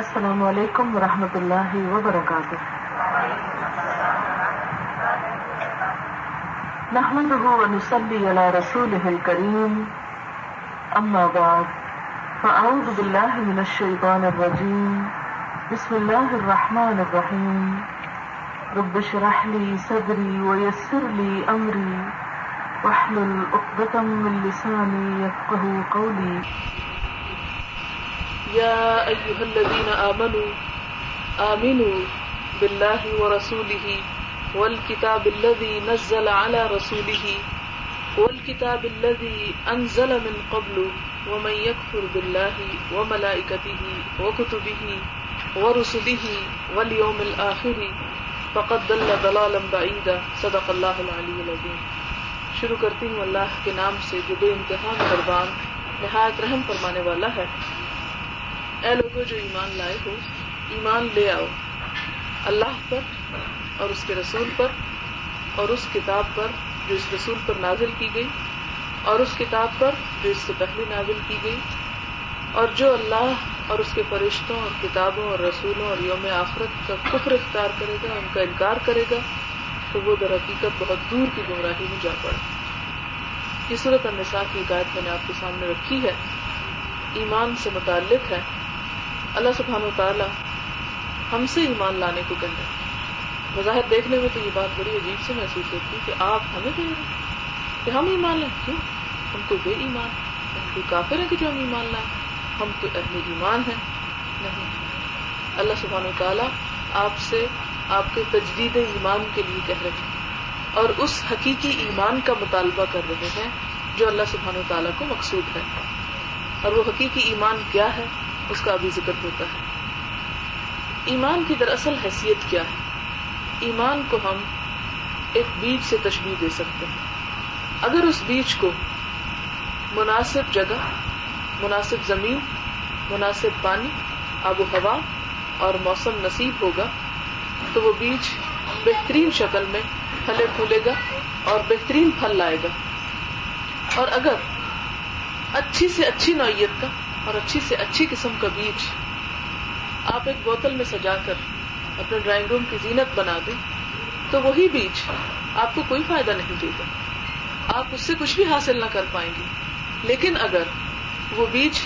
السلام علیکم ورحمۃ اللہ وبرکاتہ۔ نحمده ونصلي على رسوله الكريم أما بعد فأعوذ بالله من الشيطان الرجيم بسم الله الرحمن الرحيم رب اشرح لي صدري ويسر لي أمري واحلل عقدة من لساني يفقه قولي يا أيها الذين آمنوا آمنوا بالله ورسوله والكتاب الذي نزل على رسوله والكتاب الذي أنزل من قبل ومن يكفر بالله وملائكته وكتبه ورسله واليوم الآخر فقد دل ضلالا بعيدا. صدق الله العلي العظيم شروع کرتی ہوں اللہ کے نام سے جو بے انتہا مہربان، نہایت رحم فرمانے والا ہے۔ اے لوگوں جو ایمان لائے ہو، ایمان لے آؤ۔ اللہ پر اور اس کے رسول پر اور اس کتاب پر جو اس رسول پر نازل کی گئی اور اس کتاب پر جو اس سے پہلے نازل کی گئی اور جو اللہ اور اس کے فرشتوں اور کتابوں اور رسولوں اور یوم آخرت کا کفر اختیار کرے گا، ان کا انکار کرے گا، تو وہ در حقیقت بہت دور کی گمراہی میں جا پڑا۔ یہ صورت النساء کی ہدایت میں نے آپ کے سامنے رکھی ہے۔ ایمان سے متعلق ہے۔ اللہ سبحانہ و تعالیٰ ہم سے ایمان لانے کو کہہ رہے بظاہر دیکھنے میں تو یہ بات بڑی عجیب سے محسوس ہوتی ہے کہ آپ ہمیں کہہ رہے ہیں کہ ہم ایمان لیں کیوں؟ ہم کو بے ایمان ہم کوئی کافر ہے کہ جو ہم ایمان لائیں۔ ہم تو اہل ایمان ہیں۔ نہیں۔ اللہ سبحانہ و تعالیٰ آپ سے آپ کے تجدید ایمان کے لیے کہہ رہے ہیں۔ اور اس حقیقی ایمان کا مطالبہ کر رہے ہیں جو اللہ سبحانہ و تعالیٰ کو مقصود ہے۔ اور وہ حقیقی ایمان کیا ہے؟ اس کا ابھی ذکر ہوتا ہے۔ ایمان کی دراصل حیثیت کیا ہے؟ ایمان کو ہم ایک بیج سے تشبیح دے سکتے ہیں۔ اگر اس بیج کو مناسب جگہ، مناسب زمین، مناسب پانی، آب و ہوا اور موسم نصیب ہوگا، تو وہ بیج بہترین شکل میں پھلے پھولے گا اور بہترین پھل لائے گا۔ اور اگر اچھی سے اچھی نوعیت کا اور اچھی سے اچھی قسم کا بیج آپ ایک بوتل میں سجا کر اپنے ڈرائنگ روم کی زینت بنا دیں تو وہی بیج آپ کو کوئی فائدہ نہیں دے گا۔ آپ اس سے کچھ بھی حاصل نہ کر پائیں گے۔ لیکن اگر وہ بیج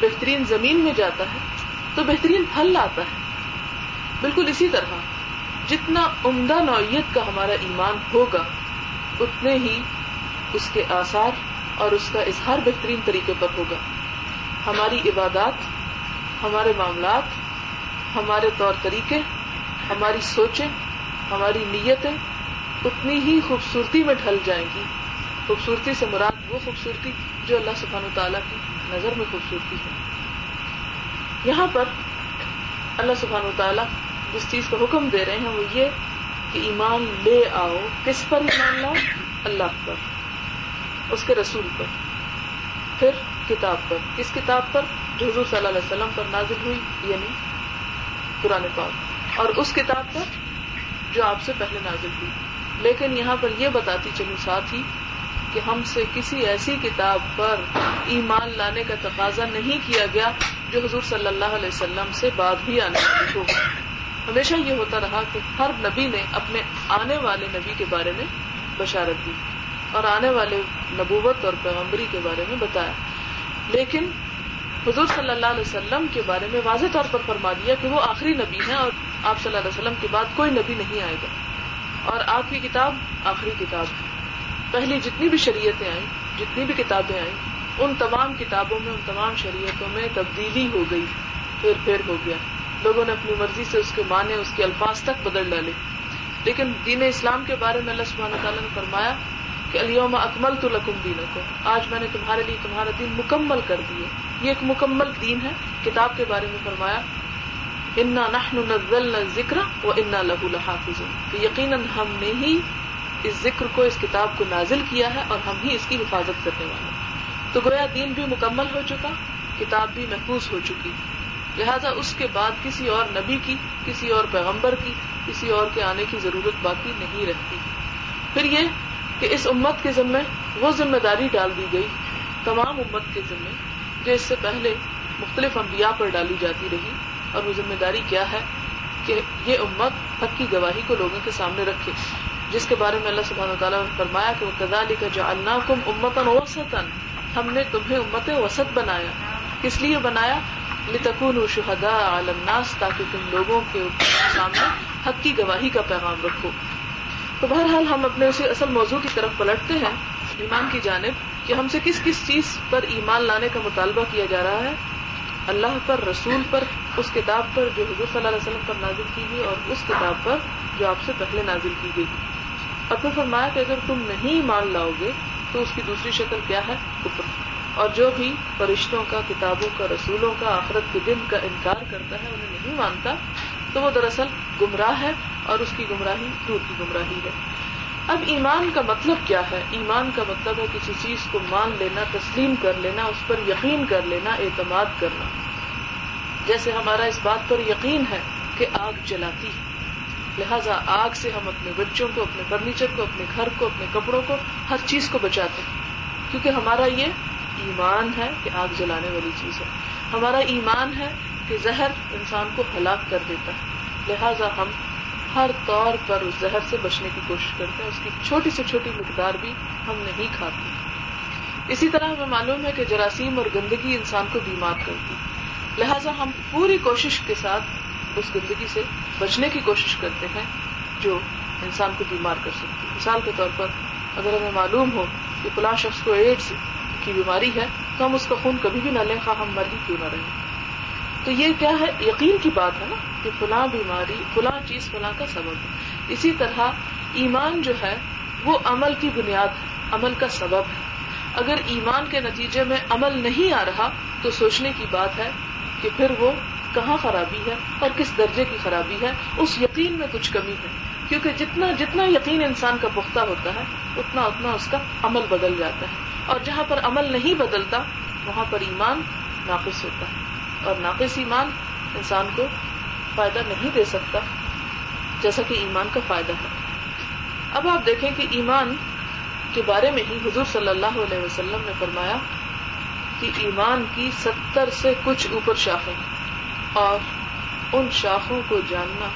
بہترین زمین میں جاتا ہے تو بہترین پھل لاتا ہے۔ بالکل اسی طرح جتنا عمدہ نوعیت کا ہمارا ایمان ہوگا، اتنے ہی اس کے آثار اور اس کا اظہار بہترین طریقے پر ہوگا۔ ہماری عبادات، ہمارے معاملات، ہمارے طور طریقے، ہماری سوچیں، ہماری نیتیں اتنی ہی خوبصورتی میں ڈھل جائیں گی۔ خوبصورتی سے مراد وہ خوبصورتی جو اللہ سبحانہ تعالیٰ کی نظر میں خوبصورتی ہے۔ یہاں پر اللہ سبحانہ تعالیٰ جس چیز کا حکم دے رہے ہیں وہ یہ کہ ایمان لے آؤ۔ کس پر ایمان لاؤ؟ اللہ پر، اس کے رسول پر۔ پھر کتاب پر۔ کس کتاب پر؟ جو حضور صلی اللہ علیہ وسلم پر نازل ہوئی یعنی قرآن پاک۔ اور اس کتاب پر جو آپ سے پہلے نازل ہوئی۔ لیکن یہاں پر یہ بتاتی چلوں ساتھ ہی کہ ہم سے کسی ایسی کتاب پر ایمان لانے کا تقاضا نہیں کیا گیا جو حضور صلی اللہ علیہ وسلم سے بعد بھی آنے والی ہو۔ ہمیشہ یہ ہوتا رہا کہ ہر نبی نے اپنے آنے والے نبی کے بارے میں بشارت دی اور آنے والے نبوت اور پیغمبری کے بارے میں بتایا۔ لیکن حضور صلی اللہ علیہ وسلم کے بارے میں واضح طور پر فرما دیا کہ وہ آخری نبی ہیں اور آپ صلی اللہ علیہ وسلم کے بعد کوئی نبی نہیں آئے گا۔ اور آپ کی کتاب آخری کتاب ہے۔ پہلی جتنی بھی شریعتیں آئیں، جتنی بھی کتابیں آئیں، ان تمام کتابوں میں، ان تمام شریعتوں میں تبدیلی ہو گئی، پھر پھر ہو گیا۔ لوگوں نے اپنی مرضی سے اس کے معنی، اس کے الفاظ تک بدل ڈالے۔ لیکن دین اسلام کے بارے میں اللہ سبحانہ تعالیٰ نے فرمایا کہ علیوم اکمل تو لکم دین آج میں نے تمہارے لیے تمہارا دین مکمل کر دیا۔ یہ ایک مکمل دین ہے۔ کتاب کے بارے میں فرمایا، انا نہ ذکر و انا لہو لحافظ تو یقیناً ہم نے ہی اس ذکر کو، اس کتاب کو نازل کیا ہے اور ہم ہی اس کی حفاظت کرنے والے تو گویا دین بھی مکمل ہو چکا، کتاب بھی محفوظ ہو چکی۔ لہذا اس کے بعد کسی اور نبی کی، کسی اور پیغمبر کی، کسی اور کے آنے کی ضرورت باقی نہیں رہتی۔ پھر یہ کہ اس امت کے ذمے وہ ذمہ داری ڈال دی گئی تمام امت کے ذمے جو اس سے پہلے مختلف انبیاء پر ڈالی جاتی رہی اور وہ ذمہ داری کیا ہے کہ یہ امت حق کی گواہی کو لوگوں کے سامنے رکھے۔ جس کے بارے میں اللہ سبحانہ تعالیٰ نے فرمایا کہ وہ کدالی کا جو اللہ کم امتن وسطن ہم نے تمہیں امت وسط بنایا۔ کس لیے بنایا؟ لتکون شہدا عالمناس تاکہ تم لوگوں کے سامنے حق کی گواہی کا پیغام رکھو۔ تو بہرحال ہم اپنے اسے اصل موضوع کی طرف پلٹتے ہیں، ایمان کی جانب، کہ ہم سے کس کس چیز پر ایمان لانے کا مطالبہ کیا جا رہا ہے۔ اللہ پر، رسول پر، اس کتاب پر جو حضور صلی اللہ علیہ وسلم پر نازل کی گئی اور اس کتاب پر جو آپ سے پہلے نازل کی گئی۔ اور پھر فرمایا کہ اگر تم نہیں مان لاؤ گے، تو اس کی دوسری شکل کیا ہے؟ کفر۔ اور جو بھی فرشتوں کا، کتابوں کا، رسولوں کا، آخرت کے دن کا انکار کرتا ہے، انہیں نہیں مانتا تو وہ دراصل گمراہ ہے اور اس کی گمراہی دور کی گمراہی ہے۔ اب ایمان کا مطلب کیا ہے؟ ایمان کا مطلب ہے کسی چیز کو مان لینا، تسلیم کر لینا، اس پر یقین کر لینا، اعتماد کرنا۔ جیسے ہمارا اس بات پر یقین ہے کہ آگ جلاتی ہے۔ لہذا آگ سے ہم اپنے بچوں کو، اپنے فرنیچر کو، اپنے گھر کو، اپنے کپڑوں کو، ہر چیز کو بچاتے ہیں۔ کیونکہ ہمارا یہ ایمان ہے کہ آگ جلانے والی چیز ہے۔ ہمارا ایمان ہے کہ زہر انسان کو ہلاک کر دیتا ہے۔ لہذا ہم ہر طور پر اس زہر سے بچنے کی کوشش کرتے ہیں۔ اس کی چھوٹی سے چھوٹی مقدار بھی ہم نہیں کھاتے۔ اسی طرح ہمیں معلوم ہے کہ جراثیم اور گندگی انسان کو بیمار کرتی لہذا ہم پوری کوشش کے ساتھ اس گندگی سے بچنے کی کوشش کرتے ہیں جو انسان کو بیمار کر سکتی مثال کے طور پر اگر ہمیں معلوم ہو کہ فلاں شخص کو ایڈس کی بیماری ہے تو ہم اس کا خون کبھی بھی نہ لیں، خواہ ہم مر ہی کیوں نہ رہیں۔ تو یہ کیا ہے؟ یقین کی بات ہے نا کہ فلاں بیماری، فلاں چیز، فلاں کا سبب ہے۔ اسی طرح ایمان جو ہے، وہ عمل کی بنیاد ہے، عمل کا سبب ہے۔ اگر ایمان کے نتیجے میں عمل نہیں آ رہا، تو سوچنے کی بات ہے کہ پھر وہ کہاں خرابی ہے اور کس درجے کی خرابی ہے؟ اس یقین میں کچھ کمی ہے۔ کیونکہ جتنا جتنا یقین انسان کا پختہ ہوتا ہے، اتنا اتنا اس کا عمل بدل جاتا ہے۔ اور جہاں پر عمل نہیں بدلتا، وہاں پر ایمان ناقص ہوتا ہے۔ اور ناقص ایمان انسان کو فائدہ نہیں دے سکتا، جیسا کہ ایمان کا فائدہ ہے۔ اب آپ دیکھیں کہ ایمان کے بارے میں ہی حضور صلی اللہ علیہ وسلم نے فرمایا کہ ایمان کی ستر سے کچھ اوپر شاخیں اور ان شاخوں کو جاننا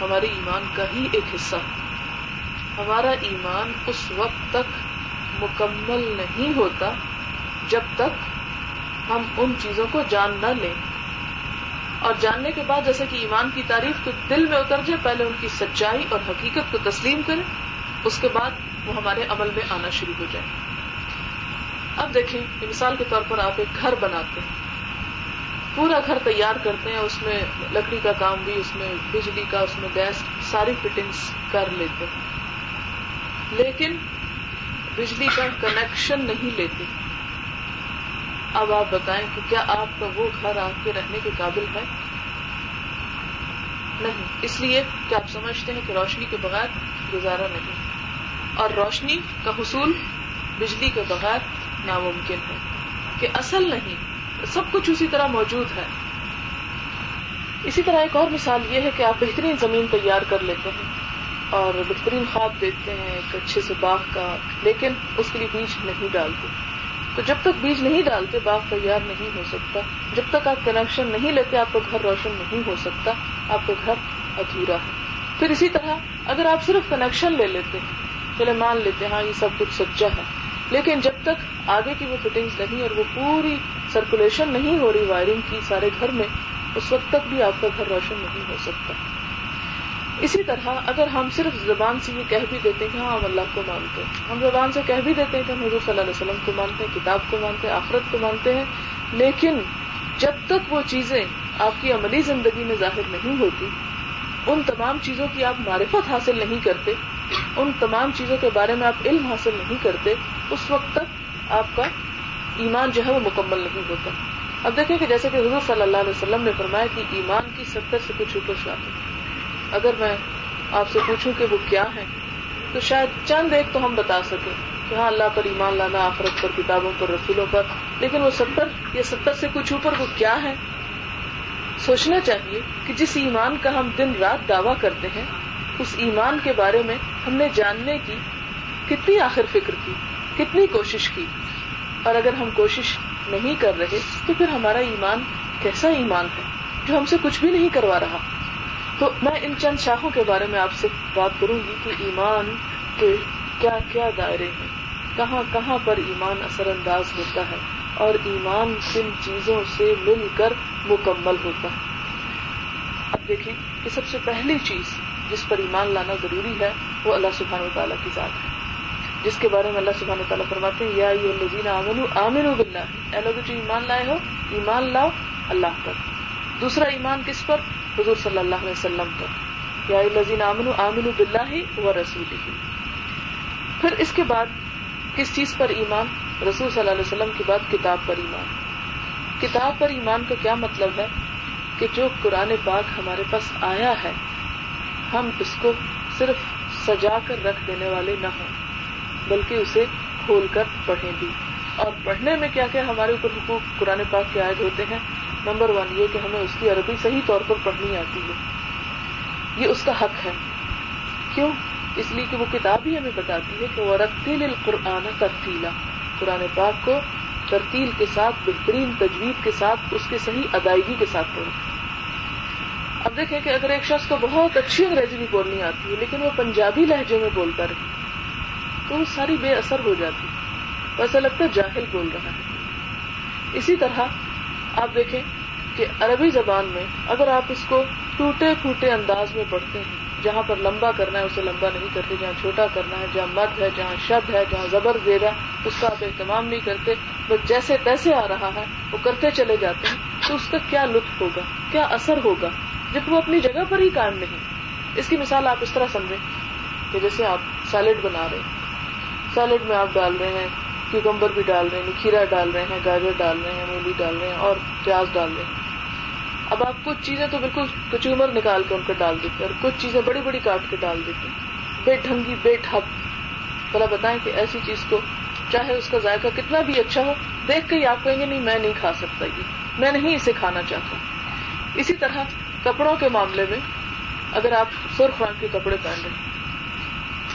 ہمارے ایمان کا ہی ایک حصہ ہے۔ ہمارا ایمان اس وقت تک مکمل نہیں ہوتا جب تک ہم ان چیزوں کو جان نہ لیں۔ اور جاننے کے بعد جیسے کہ ایمان کی تعریف تو دل میں اتر جائے، پہلے ان کی سچائی اور حقیقت کو تسلیم کریں، اس کے بعد وہ ہمارے عمل میں آنا شروع ہو جائے۔ اب دیکھیں، مثال کے طور پر آپ ایک گھر بناتے ہیں۔ پورا گھر تیار کرتے ہیں، اس میں لکڑی کا کام بھی، اس میں بجلی کا، اس میں گیس، ساری فٹنگس کر لیتے ہیں۔ لیکن بجلی کا کنیکشن نہیں لیتے۔ اب آپ بتائیں کہ کیا آپ کا وہ گھر آپ کے رہنے کے قابل ہے؟ نہیں، اس لیے کہ آپ سمجھتے ہیں کہ روشنی کے بغیر گزارا نہیں۔ اور روشنی کا حصول بجلی کے بغیر ناممکن ہے۔ کہ اصل نہیں، سب کچھ اسی طرح موجود ہے۔ اسی طرح ایک اور مثال یہ ہے کہ آپ بہترین زمین تیار کر لیتے ہیں اور بہترین خواب دیکھتے ہیں، ایک اچھے سے باغ کا، لیکن اس کے لیے بیج نہیں ڈالتے۔ تو جب تک بیج نہیں ڈالتے، باغ تیار نہیں ہو سکتا۔ جب تک آپ کنیکشن نہیں لیتے، آپ کا گھر روشن نہیں ہو سکتا۔ آپ کا گھر ادھورا ہے۔ پھر اسی طرح اگر آپ صرف کنیکشن لے لیتے ہیں چلے مان لیتے ہیں ہاں یہ سب کچھ سچا ہے۔ لیکن جب تک آگے کی وہ فٹنگز نہیں اور وہ پوری سرکولیشن نہیں ہو رہی وائرنگ کی سارے گھر میں، اس وقت تک بھی آپ کا گھر روشن نہیں ہو سکتا۔ اسی طرح اگر ہم صرف زبان سے یہ کہہ بھی دیتے ہیں کہ ہاں ہم اللہ کو مانتے ہیں۔ ہم زبان سے کہہ بھی دیتے ہیں کہ ہم حضور صلی اللہ علیہ وسلم کو مانتے ہیں، کتاب کو مانتے ہیں، آخرت کو مانتے ہیں۔ لیکن جب تک وہ چیزیں آپ کی عملی زندگی میں ظاہر نہیں ہوتی، ان تمام چیزوں کی آپ معرفت حاصل نہیں کرتے، ان تمام چیزوں کے بارے میں آپ علم حاصل نہیں کرتے، اس وقت تک آپ کا ایمان جو ہے وہ مکمل نہیں ہوتا۔ اب دیکھیں کہ جیسے کہ حضور صلی اللہ علیہ وسلم نے فرمایا کہ ایمان کی ستر سے کچھ اوپر شامل اگر میں آپ سے پوچھوں کہ وہ کیا ہے تو شاید چند ایک تو ہم بتا سکیں کہ ہاں اللہ پر ایمان لانا، آخرت پر کتابوں پر رسولوں پر، لیکن وہ ستر یا ستر سے کچھ اوپر وہ کیا ہے سوچنا چاہیے کہ جس ایمان کا ہم دن رات دعوی کرتے ہیں، اس ایمان کے بارے میں ہم نے جاننے کی کتنی آخر فکر کی، کتنی کوشش کی۔ اور اگر ہم کوشش نہیں کر رہے، تو پھر ہمارا ایمان کیسا ایمان ہے، جو ہم سے کچھ بھی نہیں کروا رہا؟ تو میں ان چند شاخوں کے بارے میں آپ سے بات کروں گی کہ ایمان کے کیا کیا دائرے ہیں، کہاں کہاں پر ایمان اثر انداز ہوتا ہے اور ایمان کن چیزوں سے مل کر مکمل ہوتا ہے۔ اب دیکھیں کہ سب سے پہلی چیز جس پر ایمان لانا ضروری ہے، وہ اللہ سبحانہ و تعالیٰ کی ذات ہے۔ جس کے بارے میں اللہ سبحانہ تعالیٰ فرماتے ہیں، یا الذین آمنوا آمنوا باللہ۔ اے لوگ جو ایمان لائے ہو، ایمان لاؤ اللہ پر۔ دوسرا ایمان کس پر؟ حضور صلی اللہ علیہ وسلم پر۔ یا الذین آمنوا آمنوا باللہ و رسولہ پھر اس کے بعد کس چیز پر ایمان؟ رسول صلی اللہ علیہ وسلم کے بعد کتاب پر ایمان۔ کتاب پر ایمان کا کیا مطلب ہے؟ کہ جو قرآن پاک ہمارے پاس آیا ہے، ہم اس کو صرف سجا کر رکھ دینے والے نہ ہوں، بلکہ اسے کھول کر پڑھیں بھی۔ اور پڑھنے میں کیا کیا ہمارے اوپر حقوق قرآن پاک کے عائد ہوتے ہیں؟ نمبر ون یہ کہ ہمیں اس کی عربی صحیح طور پر پڑھنی آتی ہے۔ یہ اس کا حق ہے۔ کیوں؟ اس لیے کہ وہ کتاب ہی ہمیں بتاتی ہے کہ وہ رتیل القرآن ترتیلا قرآن پاک کو ترتیل کے ساتھ، بہترین تجویز کے ساتھ، اس کے صحیح ادائیگی کے ساتھ پڑھو۔ اب دیکھیں کہ اگر ایک شخص کو بہت اچھی انگریزی بھی بولنی آتی ہے، لیکن وہ پنجابی لہجے میں بولتا رہے، تو وہ ساری بے اثر ہو جاتی ایسا لگتا ہے جاہل بول رہا ہے۔ اسی طرح آپ دیکھیں کہ عربی زبان میں اگر آپ اس کو ٹوٹے پھوٹے انداز میں پڑھتے ہیں، جہاں پر لمبا کرنا ہے، اسے لمبا نہیں کرتے، جہاں چھوٹا کرنا ہے، جہاں مد ہے، جہاں شد ہے، جہاں زبر دے رہا ہے، اس کا آپ اہتمام نہیں کرتے، بس جیسے تیسے آ رہا ہے، وہ کرتے چلے جاتے ہیں، تو اس کا کیا لطف ہوگا؟ کیا اثر ہوگا؟ جب وہ اپنی جگہ پر ہی قائم نہیں۔ اس کی مثال آپ اس طرح سمجھیں کہ جیسے آپ سیلڈ بنا رہے ہیں۔ سیلڈ میں آپ ڈال رہے ہیں کیوکمبر بھی ڈال رہے ہیں، کھیرا ڈال رہے ہیں، گاجر ڈال رہے ہیں، مولی ڈال رہے ہیں اور پیاز ڈال رہے ہیں۔ اب آپ کچھ چیزیں تو بالکل کچومر نکال کے ان کو ڈال دیتے ہیں اور کچھ چیزیں بڑی بڑی کاٹ کے ڈال دیتے ہیں۔ بے ڈھنگی، بے ٹھپ۔ بلا بتائیں کہ ایسی چیز کو چاہے اس کا ذائقہ کتنا بھی اچھا ہو، دیکھ کے ہی آپ کہیں گے، نہیں، میں نہیں کھا سکتا یہ۔ میں نہیں اسے کھانا چاہتا۔ اسی طرح کپڑوں کے معاملے میں اگر آپ سرخ رنگ کے کپڑے پہن رہے ہیں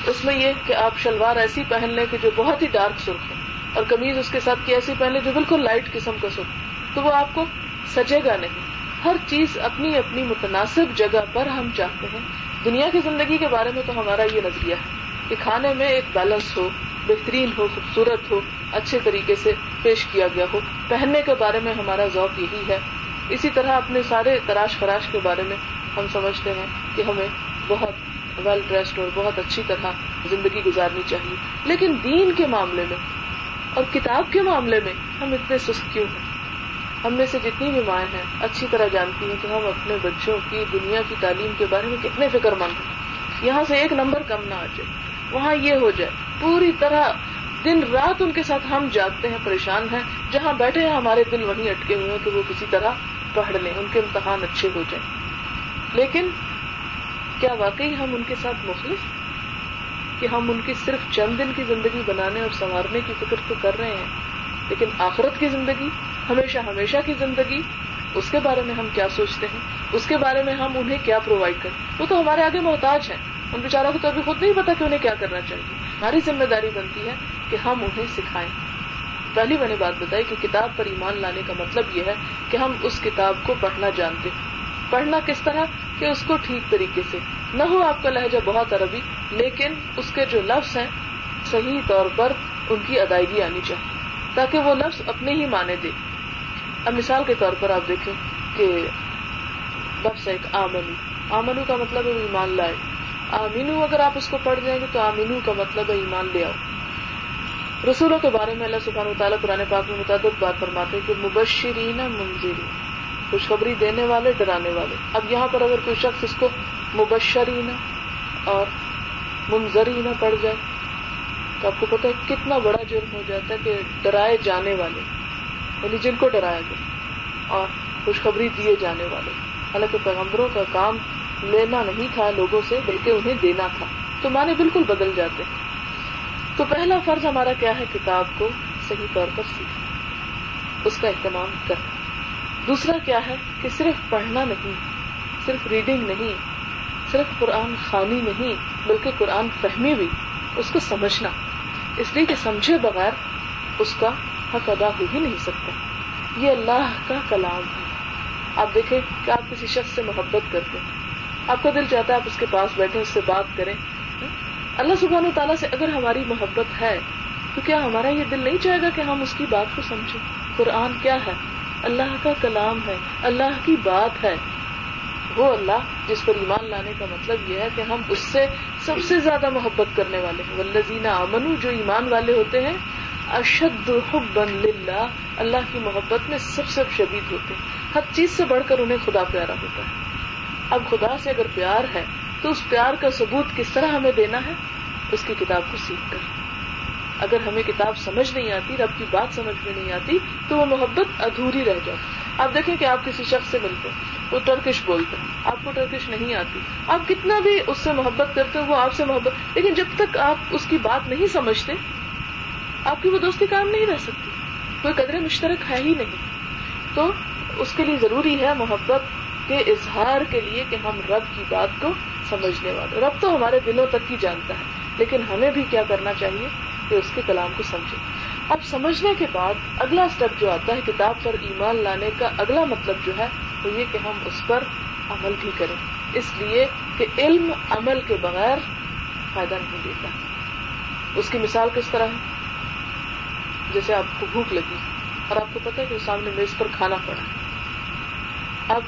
اس میں یہ کہ آپ شلوار ایسی پہن لیں کہ جو بہت ہی ڈارک سرخ ہو اور کمیز اس کے ساتھ کی ایسی پہن لیں جو بالکل لائٹ قسم کا سرخ تو وہ آپ کو سجے گا نہیں۔ ہر چیز اپنی اپنی متناسب جگہ پر ہم چاہتے ہیں۔ دنیا کی زندگی کے بارے میں تو ہمارا یہ نظریہ ہے کہ کھانے میں ایک بیلنس ہو، بہترین ہو، خوبصورت ہو، اچھے طریقے سے پیش کیا گیا ہو۔ پہننے کے بارے میں ہمارا ذوق یہی ہے۔ اسی طرح اپنے سارے تراش خراش کے بارے میں ہم سمجھتے ہیں کہ ہمیں بہت ویل ڈریسڈ اور بہت اچھی طرح زندگی گزارنی چاہیے۔ لیکن دین کے معاملے میں اور کتاب کے معاملے میں ہم اتنے سست کیوں ہیں؟ ہم میں سے جتنی بھی مائیں ہیں، اچھی طرح جانتی ہیں کہ ہم اپنے بچوں کی دنیا کی تعلیم کے بارے میں کتنے فکر مند ہیں۔ یہاں سے ایک نمبر کم نہ آ جائے، وہاں یہ ہو جائے، پوری طرح دن رات ان کے ساتھ ہم جاگتے ہیں، پریشان ہیں، جہاں بیٹھے ہیں، ہمارے دل وہیں اٹکے ہوئے ہیں کہ وہ کسی طرح پڑھ لیں، ان کے امتحان اچھے ہو جائیں۔ لیکن کیا واقعی ہم ان کے ساتھ مخلص کہ ہم ان کی صرف چند دن کی زندگی بنانے اور سنوارنے کی فکر تو کر رہے ہیں، لیکن آخرت کی زندگی، ہمیشہ ہمیشہ کی زندگی، اس کے بارے میں ہم کیا سوچتے ہیں؟ اس کے بارے میں ہم انہیں کیا پرووائڈ کریں؟ وہ تو ہمارے آگے محتاج ہیں۔ ان بیچاروں کو تو ابھی خود نہیں پتا کہ انہیں کیا کرنا چاہیے۔ ہماری ذمہ داری بنتی ہے کہ ہم انہیں سکھائیں۔ پہلی میں نے بات بتائی کہ کتاب پر ایمان لانے کا مطلب یہ ہے کہ ہم اس کتاب کو پڑھنا جانتے ہیں۔ پڑھنا کس طرح کہ اس کو ٹھیک طریقے سے۔ نہ ہو آپ کا لہجہ بہت عربی، لیکن اس کے جو لفظ ہیں، صحیح طور پر ان کی ادائیگی آنی چاہیے، تاکہ وہ لفظ اپنے ہی معنی دے۔ اب مثال کے طور پر آپ دیکھیں کہ لفظ ایک آمنو۔ آمنو کا مطلب ہے ایمان لائے۔ آمینو اگر آپ اس کو پڑھ جائیں گے تو آمینو کا مطلب ہے ایمان لے آؤ۔ رسولوں کے بارے میں اللہ سبحانہ و تعالیٰ قرآن پاک میں متعدد بات فرماتے کہ مبشرین منظرین خوشخبری دینے والے، ڈرانے والے۔ اب یہاں پر اگر کوئی شخص اس کو مبشرین اور منظرین پڑ جائے، تو آپ کو پتا ہے کتنا بڑا جرم ہو جاتا ہے کہ ڈرائے جانے والے یعنی جن کو ڈرایا گیا، اور خوشخبری دیے جانے والے۔ حالانکہ پیغمبروں کا کام لینا نہیں تھا لوگوں سے، بلکہ انہیں دینا تھا۔ تو مانے بالکل بدل جاتے ہیں۔ تو پہلا فرض ہمارا کیا ہے؟ کتاب کو صحیح طور پر سیکھنا۔ اس کا اہتمام کرنا۔ دوسرا کیا ہے کہ صرف پڑھنا نہیں، صرف ریڈنگ نہیں، صرف قرآن خانی نہیں، بلکہ قرآن فہمی بھی، اس کو سمجھنا۔ اس لیے کہ سمجھے بغیر اس کا حق ادا ہو ہی نہیں سکتا۔ یہ اللہ کا کلام ہے۔ آپ دیکھیں کہ آپ کسی شخص سے محبت کرتے ہیں۔ آپ کا دل چاہتا ہے آپ اس کے پاس بیٹھے، اس سے بات کریں۔ اللہ سبحانہ تعالیٰ سے اگر ہماری محبت ہے تو کیا ہمارا یہ دل نہیں چاہے گا کہ ہم اس کی بات کو سمجھیں؟ قرآن کیا ہے؟ اللہ کا کلام ہے، اللہ کی بات ہے۔ وہ اللہ جس پر ایمان لانے کا مطلب یہ ہے کہ ہم اس سے سب سے زیادہ محبت کرنے والے ہیں۔ ولزینہ امن جو ایمان والے ہوتے ہیں، اشد حبا للہ، اللہ کی محبت میں سب سے شدید ہوتے ہیں۔ ہر چیز سے بڑھ کر انہیں خدا پیارا ہوتا ہے۔ اب خدا سے اگر پیار ہے، تو اس پیار کا ثبوت کس طرح ہمیں دینا ہے؟ اس کی کتاب کو سیکھ کر۔ اگر ہمیں کتاب سمجھ نہیں آتی، رب کی بات سمجھ میں نہیں آتی، تو وہ محبت ادھوری رہ جاتی۔ آپ دیکھیں کہ آپ کسی شخص سے ملتے ہیں، وہ ٹرکش بولتے ہیں، آپ کو ٹرکش نہیں آتی۔ آپ کتنا بھی اس سے محبت کرتے ہیں وہ آپ سے محبت، لیکن جب تک آپ اس کی بات نہیں سمجھتے، آپ کی وہ دوستی کام نہیں رہ سکتی۔ کوئی قدرے مشترک ہے ہی نہیں۔ تو اس کے لیے ضروری ہے محبت کے اظہار کے لیے کہ ہم رب کی بات کو سمجھنے والے۔ رب تو ہمارے دلوں تک ہی جانتا ہے، لیکن ہمیں بھی کیا کرنا چاہیے؟ کہ اس کے کلام کو سمجھیں اب سمجھنے کے بعد اگلا اسٹیپ جو آتا ہے کتاب پر ایمان لانے کا اگلا مطلب جو ہے وہ یہ کہ ہم اس پر عمل بھی کریں۔ اس لیے کہ علم عمل کے بغیر فائدہ نہیں دیتا۔ اس کی مثال کس طرح ہے؟ جیسے آپ کو بھوک لگی اور آپ کو پتا ہے کہ سامنے میز پر کھانا پڑا ہے۔ اب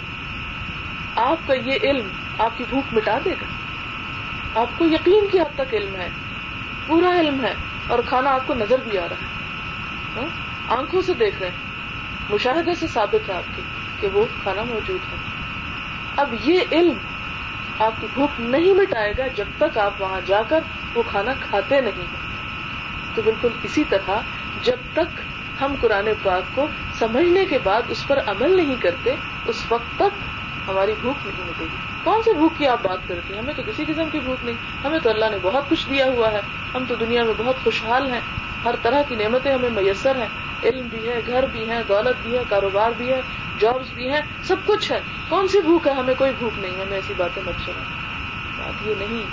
آپ کا یہ علم آپ کی بھوک مٹا دے گا۔ آپ کو یقین کی حد تک علم ہے؟ پورا علم ہے۔ اور کھانا آپ کو نظر بھی آ رہا ہے۔ ہاں؟ آنکھوں سے دیکھ رہے ہیں۔ مشاہدے سے ثابت ہے آپ کی کہ وہ کھانا موجود ہے۔ اب یہ علم آپ کی بھوک نہیں مٹائے گا جب تک آپ وہاں جا کر وہ کھانا کھاتے نہیں ہیں۔ تو بالکل اسی طرح جب تک ہم قرآن پاک کو سمجھنے کے بعد اس پر عمل نہیں کرتے، اس وقت تک ہماری بھوک نہیں مٹے گی۔ کون سی بھوک کی آپ بات کرتے ہیں؟ ہمیں تو کسی قسم کی بھوک نہیں۔ ہمیں تو اللہ نے بہت کچھ دیا ہوا ہے۔ ہم تو دنیا میں بہت خوشحال ہیں۔ ہر طرح کی نعمتیں ہمیں میسر ہیں۔ علم بھی ہے، گھر بھی ہے، دولت بھی ہے، کاروبار بھی ہے جابس بھی ہیں، سب کچھ ہے۔ کون سی بھوک ہے؟ ہمیں کوئی بھوک نہیں، ہمیں ایسی باتیں مت چلا بات یہ نہیں،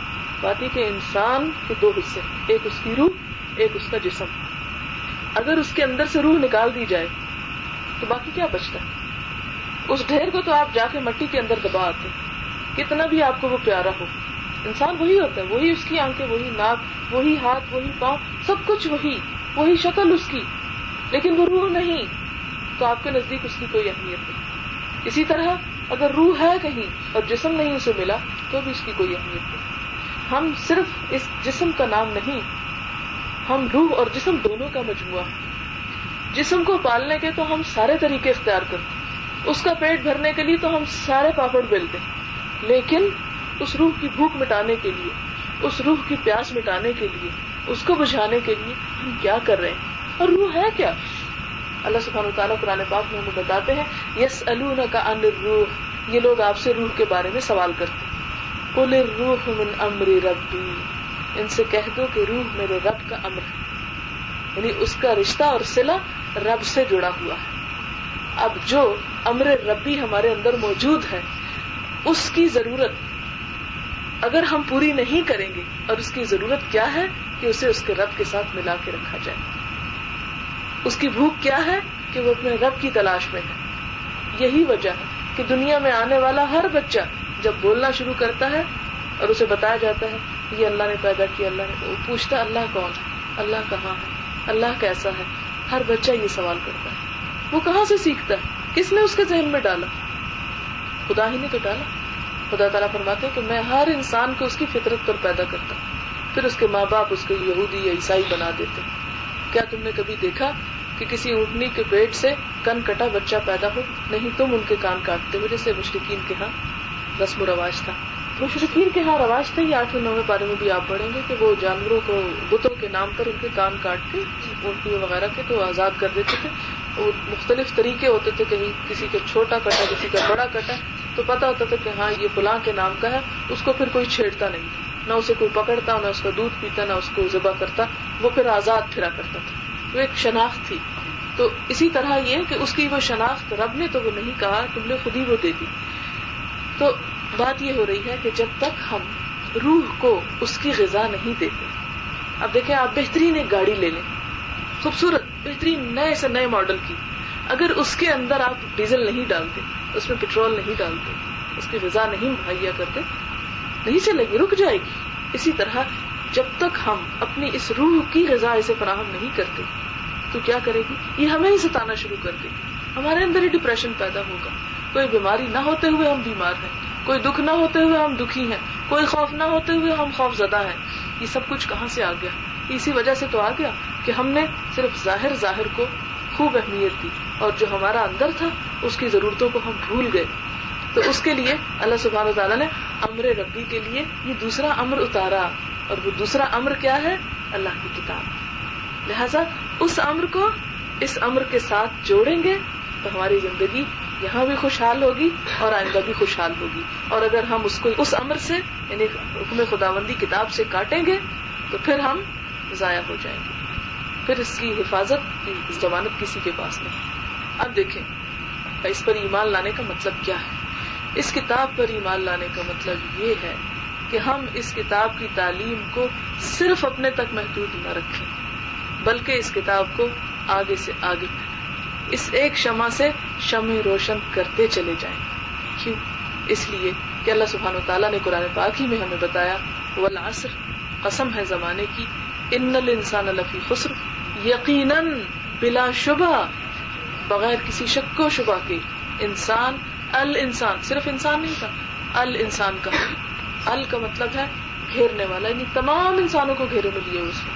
بات یہ کہ انسان کے دو حصے ایک اس کی روح، ایک اس کا جسم۔ اگر اس کے اندر سے روح نکال دی جائے، تو باقی کیا بچتا ہے؟ اس ڈھیر کو تو آپ جا کے مٹی کے اندر دبا آتے کتنا بھی آپ کو وہ پیارا ہو۔ انسان وہی ہوتا ہے، وہی اس کی آنکھیں، وہی ناک، وہی ہاتھ، وہی پاؤں، سب کچھ وہی وہی شکل اس کی۔ لیکن وہ روح نہیں، تو آپ کے نزدیک اس کی کوئی اہمیت نہیں۔ اسی طرح اگر روح ہے کہیں اور جسم نہیں اسے ملا، تو بھی اس کی کوئی اہمیت نہیں۔ ہم صرف اس جسم کا نام نہیں، ہم روح اور جسم دونوں کا مجموعہ ہے۔ جسم کو پالنے کے تو ہم سارے طریقے اختیار کرتے اس کا پیٹ بھرنے کے لیے تو ہم سارے پاپڑ بیلتے ہیں۔ لیکن اس روح کی بھوک مٹانے کے لیے، اس روح کی پیاس مٹانے کے لیے، اس کو بجھانے کے لیے ہم کیا کر رہے ہیں؟ اور روح ہے کیا؟ اللہ سبحانہ تعالیٰ قرآن پاک میں ہمیں بتاتے ہیں یس کا ان روح یہ لوگ آپ سے روح کے بارے میں سوال کرتے ہیں۔ روح من امر ربی، ان سے کہہ دو کہ روح میرے رب کا امر ہے۔ یعنی اس کا رشتہ اور سلا رب سے جڑا ہوا ہے۔ اب جو امر ربی ہمارے اندر موجود ہے اس کی ضرورت اگر ہم پوری نہیں کریں گے اور اس کی ضرورت کیا ہے کہ اسے اس کے رب کے ساتھ ملا کے رکھا جائے۔ اس کی بھوک کیا ہے کہ وہ اپنے رب کی تلاش میں ہے۔ یہی وجہ ہے کہ دنیا میں آنے والا ہر بچہ جب بولنا شروع کرتا ہے اور اسے بتایا جاتا ہے یہ اللہ نے پیدا کیا، اللہ نے وہ پوچھتا اللہ کون ہے؟ اللہ کہاں ہے؟ اللہ کیسا ہے؟ ہر بچہ یہ سوال کرتا ہے۔ وہ کہاں سے سیکھتا ہے؟ کس نے اس کے ذہن میں ڈالا؟ خدا ہی نے تو ڈالا خدا تعالیٰ فرماتے کہ میں ہر انسان کو اس کی فطرت پر پیدا کرتا ہوں۔ پھر اس کے ماں باپ اس کو یہودی یا عیسائی بنا دیتے کیا تم نے کبھی دیکھا کہ کسی اونٹنی کے پیٹ سے کن کٹا بچہ پیدا ہو؟ نہیں تم ان کے کان کاٹتے ہو جیسے مشرقین کے ہاں۔ رسم و رواج تھا۔ مشرقین کے ہاں رواج تھا یہ آٹھویں نویں بارے میں بھی آپ پڑھیں گے کہ وہ جانوروں کو بتوں کے نام پر ان کے کان کاٹ کے اونٹنی وغیرہ کے تو آزاد کر دیتے تھے۔ اور مختلف طریقے ہوتے تھے۔ کہیں کسی کا چھوٹا کٹا، کسی کا بڑا کٹا۔ تو پتا ہوتا تھا کہ ہاں یہ فلاں کے نام کا ہے، اس کو پھر کوئی چھیڑتا نہیں نہ اسے کوئی پکڑتا، نہ اس کا دودھ پیتا، نہ اس کو ذبح کرتا، وہ پھر آزاد پھرا کرتا تھا۔ وہ ایک شناخت تھی۔ تو اسی طرح یہ کہ اس کی وہ شناخت رب نے تو وہ نہیں کہا، تم نے خود ہی وہ دے دی۔ تو بات یہ ہو رہی ہے کہ جب تک ہم روح کو اس کی غذا نہیں دیتے، اب دیکھیں آپ بہترین ایک گاڑی لے لیں۔ خوبصورت، بہترین نئے سے نئے ماڈل کی۔ اگر اس کے اندر آپ ڈیزل نہیں ڈالتے اس میں پٹرول نہیں ڈالتے، اس کی غذا نہیں مہیا کرتے، نہیں چلے گی، رک جائے گی۔ اسی طرح جب تک ہم اپنی اس روح کی غذا اسے فراہم نہیں کرتے، تو کیا کرے گی؟ یہ ہمیں ہی ستانا شروع کر دے گی۔ ہمارے اندر ہی ڈپریشن پیدا ہوگا۔ کوئی بیماری نہ ہوتے ہوئے ہم بیمار ہیں، کوئی دکھ نہ ہوتے ہوئے ہم دکھی ہیں، کوئی خوف نہ ہوتے ہوئے ہم خوف زدہ ہیں۔ یہ سب کچھ کہاں سے آ گیا؟ اسی وجہ سے تو آ گیا کہ ہم نے صرف ظاہر ظاہر کو خوب اہمیت دی اور جو ہمارا اندر تھا اس کی ضرورتوں کو ہم بھول گئے۔ تو اس کے لیے اللہ سبحانہ تعالیٰ نے امر ربی کے لیے یہ دوسرا امر اتارا۔ اور وہ دوسرا امر کیا ہے؟ اللہ کی کتاب۔ لہذا اس امر کو اس امر کے ساتھ جوڑیں گے تو ہماری زندگی یہاں بھی خوشحال ہوگی اور آئندہ بھی خوشحال ہوگی۔ اور اگر ہم اس کو اس امر سے یعنی حکم خداوندی کتاب سے کاٹیں گے، تو پھر ہم ضائع ہو جائیں گے۔ پھر اس کی حفاظت کی ضمانت کسی کے پاس نہیں۔ اب دیکھیں۔ اس پر ایمان لانے کا مطلب کیا ہے؟ اس کتاب پر ایمان لانے کا مطلب یہ ہے کہ ہم اس کتاب کی تعلیم کو صرف اپنے تک محدود نہ رکھیں، بلکہ اس کتاب کو آگے سے آگے اس ایک شمع سے شمع روشن کرتے چلے جائیں۔ کیوں؟ اس لیے کہ اللہ سبحان و تعالیٰ نے قرآن پاک ہی میں ہمیں بتایا، والعصر قسم ہے زمانے کی، ان الانسان لفی خسر، یقیناً بلا شبہ بغیر کسی شک و شبہ کے انسان، ال انسان، صرف انسان نہیں تھا، ال انسان کا۔ ال کا مطلب ہے گھیرنے والا یعنی تمام انسانوں کو گھیرے میں لیے اس نے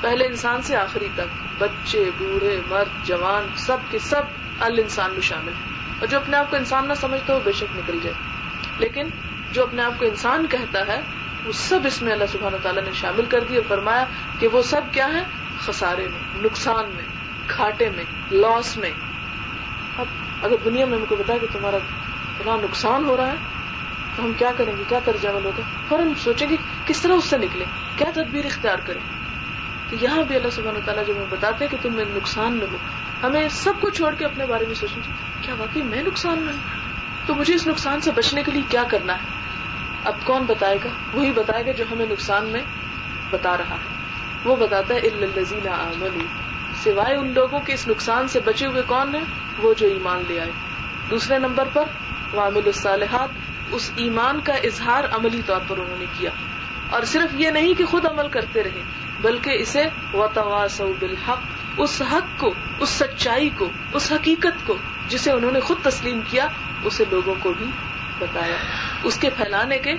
پہلے انسان سے آخری تک، بچے، بوڑھے، مرد، جوان، سب کے سب ال انسان میں شامل اور جو اپنے آپ کو انسان نہ سمجھتا، وہ بے شک نکل جائے۔ لیکن جو اپنے آپ کو انسان کہتا ہے، وہ سب اس میں اللہ سبحانہ تعالیٰ نے شامل کر دی اور فرمایا کہ وہ سب کیا ہے خسارے میں، نقصان میں۔ گھاٹے میں، لاس میں۔ اب اگر دنیا میں ہم کو بتا کہ تمہارا اتنا نقصان ہو رہا ہے، تو ہم کیا کریں گے؟ کیا طرز عمل ہوگا فوراً سوچیں گے کس طرح اس سے نکلے، کیا تدبیر اختیار کریں تو یہاں بھی اللہ سبحانہ تعالیٰ جو ہمیں بتاتے کہ تم نقصان میں ہو، ہمیں سب کو چھوڑ کے اپنے بارے میں سوچنا چاہیے، کیا واقعی میں نقصان میں ہوں؟ تو مجھے اس نقصان سے بچنے کے لیے کیا کرنا ہے؟ اب کون بتائے گا؟ وہی بتائے گا جو ہمیں نقصان میں بتا رہا ہے۔ وہ بتاتا ہے عمل سوائے ان لوگوں کے اس نقصان سے بچے ہوئے کون ہیں؟ وہ جو ایمان لے آئے۔ دوسرے نمبر پر وامل الصالحات، اس ایمان کا اظہار عملی طور پر انہوں نے کیا۔ اور صرف یہ نہیں کہ خود عمل کرتے رہے، بلکہ اسے وتواس بالحق، اس حق کو، اس سچائی کو، اس حقیقت کو، جسے انہوں نے خود تسلیم کیا، اسے لوگوں کو بھی بتایا۔ اس کے پھیلانے کے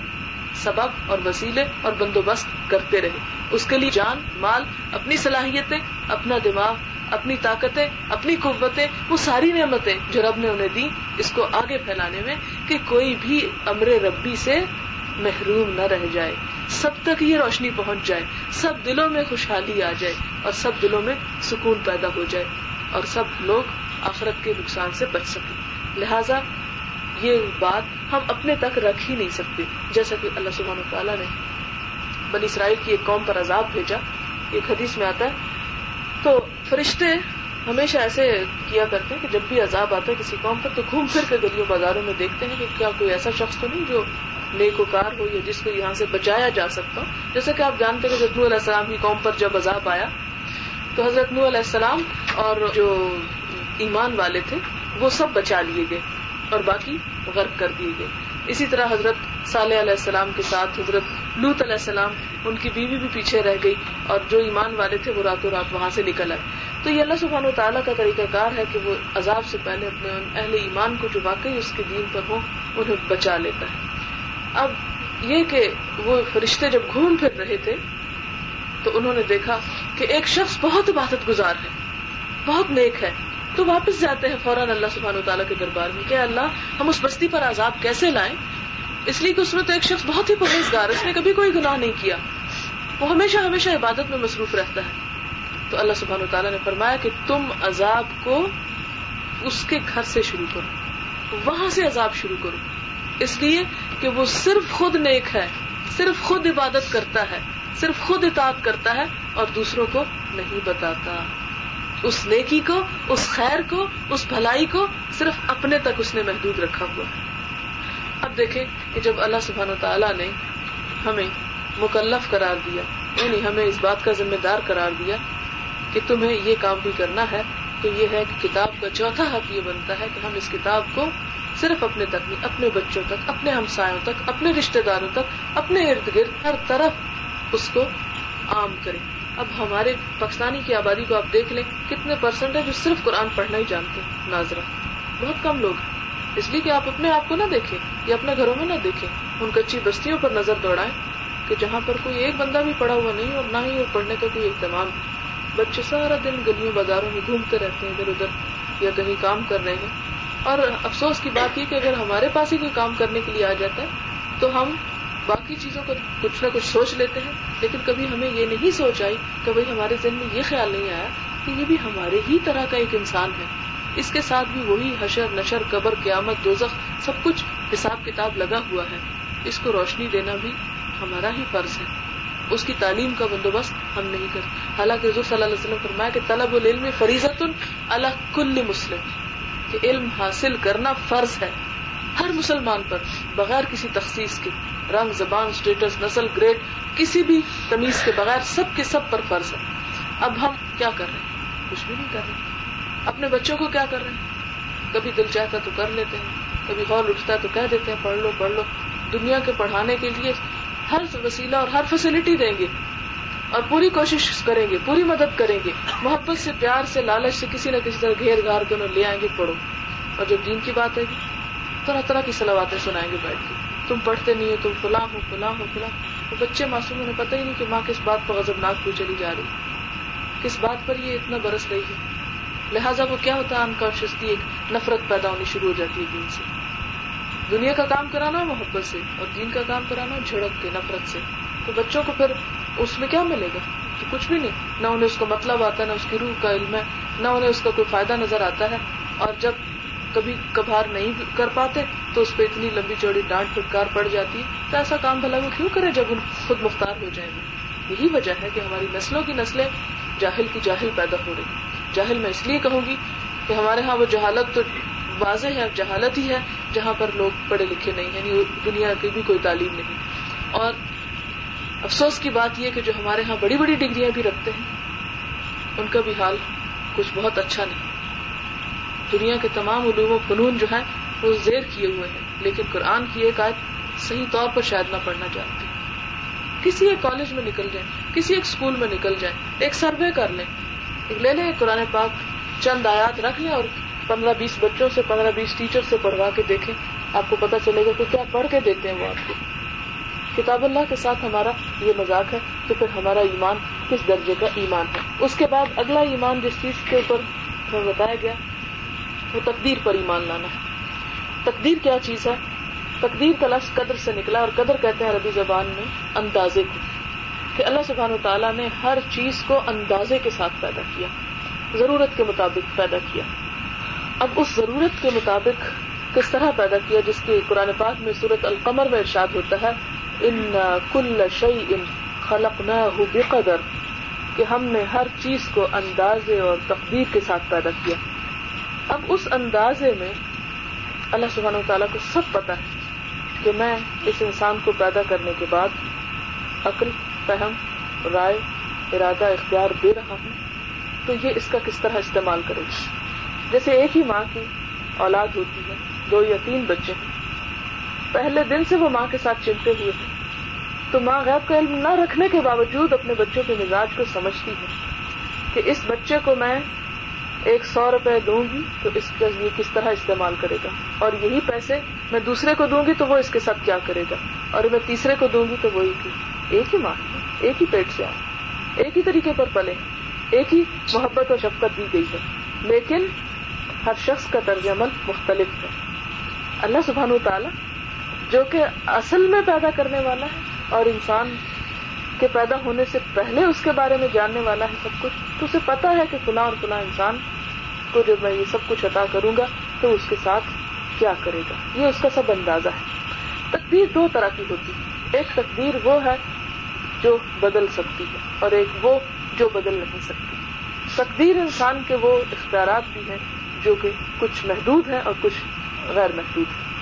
سبب اور وسیلے اور بندوبست کرتے رہے۔ اس کے لیے جان، مال، اپنی صلاحیتیں، اپنا دماغ، اپنی طاقتیں، اپنی قوتیں، وہ ساری نعمتیں جو رب نے انہیں دی اس کو آگے پھیلانے میں کہ کوئی بھی امر ربی سے محروم نہ رہ جائے۔ سب تک یہ روشنی پہنچ جائے۔ سب دلوں میں خوشحالی آ جائے اور سب دلوں میں سکون پیدا ہو جائے اور سب لوگ آخرت کے نقصان سے بچ سکے لہذا یہ بات ہم اپنے تک رکھ ہی نہیں سکتے۔ جیسا کہ اللہ سبحانہ تعالیٰ نے بنی اسرائیل کی ایک قوم پر عذاب بھیجا، ایک حدیث میں آتا ہے۔ تو فرشتے ہمیشہ ایسے کیا کرتے ہیں کہ جب بھی عذاب آتا ہے کسی قوم پر تو گھوم پھر کے گلیوں بازاروں میں دیکھتے ہیں کہ کیا کوئی ایسا شخص تو نہیں جو نیک وکار ہو یا جس کو یہاں سے بچایا جا سکتا ہو۔ جیسا کہ آپ جانتے ہیں کہ نو علیہ السلام کی قوم پر جب عذاب آیا، تو حضرت نو علیہ السلام اور جو ایمان والے تھے، وہ سب بچا لیے گئے۔ اور باقی غرق کر دیے گئے۔ اسی طرح حضرت صالح علیہ السلام کے ساتھ حضرت لوت علیہ السلام، ان کی بیوی بھی پیچھے رہ گئی اور جو ایمان والے تھے وہ راتوں رات وہاں سے نکل آئے۔ تو یہ اللہ سبحانہ و تعالیٰ کا طریقہ کار ہے کہ وہ عذاب سے پہلے اپنے اہل ایمان کو جو واقعی اس کے دین پر ہو انہیں بچا لیتا ہے۔ اب یہ کہ وہ فرشتے جب گھوم پھر رہے تھے، تو انہوں نے دیکھا کہ ایک شخص بہت عبادت گزار ہے، بہت نیک ہے۔ تو واپس جاتے ہیں فوراً اللہ سبحانہ تعالیٰ کے دربار میں کہ اللہ، ہم اس بستی پر عذاب کیسے لائیں؟ اس لیے کہ اس میں تو ایک شخص بہت ہی پرہیزگار، اس نے کبھی کوئی گناہ نہیں کیا۔ وہ ہمیشہ ہمیشہ عبادت میں مصروف رہتا ہے۔ تو اللہ سبحانہ تعالیٰ نے فرمایا کہ تم عذاب کو اس کے گھر سے شروع کرو، وہاں سے عذاب شروع کرو۔ اس لیے کہ وہ صرف خود نیک ہے، صرف خود عبادت کرتا ہے، صرف خود اطاعت کرتا ہے اور دوسروں کو نہیں بتاتا۔ اس نیکی کو، اس خیر کو، اس بھلائی کو صرف اپنے تک اس نے محدود رکھا ہوا۔ ہے اب دیکھیں کہ جب اللہ سبحان تعالیٰ نے ہمیں مکلف قرار دیا یعنی ہمیں اس بات کا ذمہ دار قرار دیا کہ تمہیں یہ کام بھی کرنا ہے، تو یہ ہے کہ کتاب کا چوتھا حق یہ بنتا ہے کہ ہم اس کتاب کو صرف اپنے تک نہیں، اپنے بچوں تک، اپنے ہمسایوں تک، اپنے رشتے داروں تک، اپنے ارد گرد ہر طرف اس کو عام کریں۔ اب ہمارے پاکستانی کی آبادی کو آپ دیکھ لیں، کتنے پرسنٹ ہے جو صرف قرآن پڑھنا ہی جانتے ہیں؟ ناظرہ، بہت کم لوگ ہیں۔ اس لیے کہ آپ اپنے آپ کو نہ دیکھیں، یا اپنے گھروں میں نہ دیکھیں۔ ان کچی بستیوں پر نظر دوڑائیں کہ جہاں پر کوئی ایک بندہ بھی پڑا ہوا نہیں اور نہ ہی وہ پڑھنے کا کوئی اہتمام۔ بچے سارا دن گلیوں بازاروں میں گھومتے رہتے ہیں، ادھر ادھر، یا کہیں کام کر رہے ہیں۔ اور افسوس کی بات یہ کہ اگر ہمارے پاس ہی کوئی کام کرنے کے لیے آ جاتا ہے، تو ہم باقی چیزوں کو کچھ نہ کچھ سوچ لیتے ہیں، لیکن کبھی ہمیں یہ نہیں سوچ آئی کبھی ہمارے ذہن میں یہ خیال نہیں آیا کہ یہ بھی ہمارے ہی طرح کا ایک انسان ہے۔ اس کے ساتھ بھی وہی حشر، نشر، قبر، قیامت، دوزخ سب کچھ حساب کتاب لگا ہوا ہے۔ اس کو روشنی دینا بھی ہمارا ہی فرض ہے۔ اس کی تعلیم کا بندوبست ہم نہیں کرتے۔ حالانکہ حضور صلی اللہ علیہ وسلم فرمایا کہ طلب العلم فریضت اللہ کل مسلم۔ کہ علم حاصل کرنا فرض ہے۔ ہر مسلمان پر بغیر کسی تخصیص کے، رنگ، زبان اسٹیٹس نسل گریڈ کسی بھی تمیز کے بغیر سب کے سب پر فرض ہے۔ اب ہم کیا کر رہے ہیں؟ کچھ بھی نہیں کر رہے۔ اپنے بچوں کو کیا کر رہے ہیں؟ کبھی دل چاہتا تو کر لیتے ہیں، کبھی ہال اٹھتا تو کہہ دیتے ہیں، پڑھ لو پڑھ لو۔ دنیا کے پڑھانے کے لیے ہر وسیلہ اور ہر فیسلٹی دیں گے۔ اور پوری کوشش کریں گے، پوری مدد کریں گے۔ محبت سے، پیار سے، لالچ سے کسی نہ کسی طرح گھیر گھار کے انہیں لے آئیں گے، پڑھو۔ اور جب دین کی بات ہے طرح طرح کی سلواتیں سنائیں گے بیٹھ کے۔ تم پڑھتے نہیں ہو، تم فلاں ہو فلاں ہو، فلاں تو بچے معصوم انہیں پتہ ہی نہیں کہ ماں کس بات پر غضب ناک کیوں چلی جا رہی۔ کس بات پر یہ اتنا برس رہی ہے؟ لہٰذا وہ کیا ہوتا ہے؟ انکانشیسلی ایک نفرت پیدا ہونی شروع ہو جاتی ہے دین سے۔ دنیا کا کام کرانا محبت سے، اور دین کا کام کرانا جھڑک کے، نفرت سے۔ تو بچوں کو پھر اس میں کیا ملے گا؟ تو کچھ بھی نہیں۔ نہ انہیں اس کا مطلب آتا ہے نہ اس کی روح کا علم ہے، نہ انہیں اس کا کوئی فائدہ نظر آتا ہے۔ اور جب کبھی کبھار نہیں کر پاتے، تو اس پہ اتنی لمبی چوڑی ڈانٹ پھٹکار پڑ جاتی تو ایسا کام بھلا وہ کیوں کرے جب ان خود مختار ہو جائیں گے؟ یہی وجہ ہے کہ ہماری نسلوں کی نسلیں جاہل کی جاہل پیدا ہو رہی جاہل میں اس لیے کہوں گی کہ ہمارے ہاں وہ جہالت تو واضح ہے، جہالت ہی ہے، جہاں پر لوگ پڑھے لکھے نہیں ہیں یعنی دنیا کی بھی کوئی تعلیم نہیں۔ اور افسوس کی بات یہ کہ جو ہمارے ہاں بڑی بڑی ڈگریاں بھی رکھتے ہیں، ان کا بھی حال کچھ بہت اچھا نہیں۔ دنیا کے تمام علوم و فنون جو ہے وہ زیر کیے ہوئے ہیں۔ لیکن قرآن کی ایک آیت صحیح طور پر شاید نہ پڑھنا چاہتے کسی ایک کالج میں نکل جائیں، کسی ایک اسکول میں نکل جائیں، ایک سروے کر لیں، ایک لے لیں، قرآن پاک چند آیات رکھ لیں اور پندرہ بیس بچوں سے، پندرہ بیس ٹیچر سے پڑھوا کے دیکھیں۔ آپ کو پتا چلے گا کہ کیا پڑھ کے دیتے ہیں وہ آپ کو۔ کتاب اللہ کے ساتھ ہمارا یہ مذاق ہے تو پھر ہمارا ایمان کس درجے کا ایمان ہے۔ اس کے بعد اگلا ایمان جس چیز کے اوپر بتایا گیا وہ تقدیر پر ایمان لانا ہے۔ تقدیر کیا چیز ہے؟ تقدیر کا لفظ قدر سے نکلا اور قدر کہتے ہیں عربی زبان میں اندازے کو۔ کہ اللہ سبحان و تعالیٰ نے ہر چیز کو اندازے کے ساتھ پیدا کیا، ضرورت کے مطابق پیدا کیا۔ اب اس ضرورت کے مطابق کس طرح پیدا کیا، جس کی قرآن پاک میں صورت القمر میں ارشاد ہوتا ہے ان کل شعی ان خلق نہ بے قدر کہ ہم نے ہر چیز کو اندازے اور تقدیر کے ساتھ پیدا کیا۔ اب اس اندازے میں اللہ سبحانہ و تعالیٰ کو سب پتا ہے کہ میں اس انسان کو پیدا کرنے کے بعد عقل، فہم، رائے، ارادہ، اختیار دے رہا ہوں۔ تو یہ اس کا کس طرح استعمال کرے گا؟ جیسے ایک ہی ماں کی اولاد ہوتی ہے، دو یا تین بچے ہیں۔ پہلے دن سے وہ ماں کے ساتھ چلتے ہوئے ہیں۔ تو ماں غیب کا علم نہ رکھنے کے باوجود اپنے بچوں کے مزاج کو سمجھتی ہے کہ اس بچے کو میں ایک سو روپے دوں گی تو اس کا یہ کس طرح استعمال کرے گا؟ اور یہی پیسے میں دوسرے کو دوں گی تو وہ اس کے ساتھ کیا کرے گا؟ اور میں تیسرے کو دوں گی تو وہی کی۔ ایک ہی ماں ایک ہی پیٹ سے آئے، ایک ہی طریقے پر پلے، ایک ہی محبت اور شفقت دی گئی ہے۔ لیکن ہر شخص کا طرز عمل مختلف ہے۔ اللہ سبحان و تعالی جو کہ اصل میں پیدا کرنے والا ہے اور انسان کے پیدا ہونے سے پہلے اس کے بارے میں جاننے والا ہے سب کچھ، تو اسے پتا ہے کہ فلاں اور فلاں انسان کو جب میں یہ سب کچھ عطا کروں گا، تو اس کے ساتھ کیا کرے گا؟ یہ اس کا سب اندازہ ہے۔ تقدیر دو طرح کی ہوتی ہے۔ ایک تقدیر وہ ہے جو بدل سکتی ہے اور ایک وہ جو بدل نہیں سکتی۔ تقدیر انسان کے وہ اختیارات بھی ہیں جو کہ کچھ محدود ہیں اور کچھ غیر محدود ہیں۔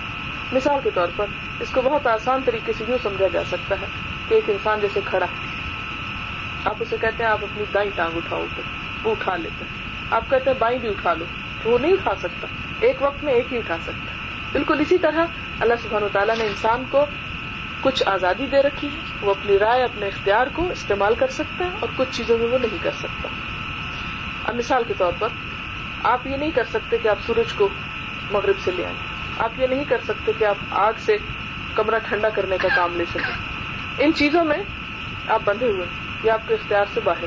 مثال کے طور پر، اس کو بہت آسان طریقے سے یوں سمجھا جا سکتا ہے کہ ایک انسان جیسے کھڑا آپ اسے کہتے ہیں آپ اپنی دائیں ٹانگ اٹھاؤ وہ اٹھا لیتے آپ کہتے ہیں بائیں بھی اٹھا لو تو وہ نہیں اٹھا سکتا۔ ایک وقت میں ایک ہی اٹھا سکتا بالکل اسی طرح اللہ سبحانہ تعالیٰ نے انسان کو کچھ آزادی دے رکھی ہے۔ وہ اپنی رائے، اپنے اختیار کو استعمال کر سکتا ہے اور کچھ چیزوں میں وہ نہیں کر سکتا۔ اب مثال کے طور پر، آپ یہ نہیں کر سکتے کہ آپ سورج کو مغرب سے لے آئیں۔ آپ یہ نہیں کر سکتے کہ آپ آگ سے کمرہ ٹھنڈا کرنے کا کام لے سکیں۔ ان چیزوں میں آپ بندھے ہوئے یہ آپ کے اختیار سے باہر۔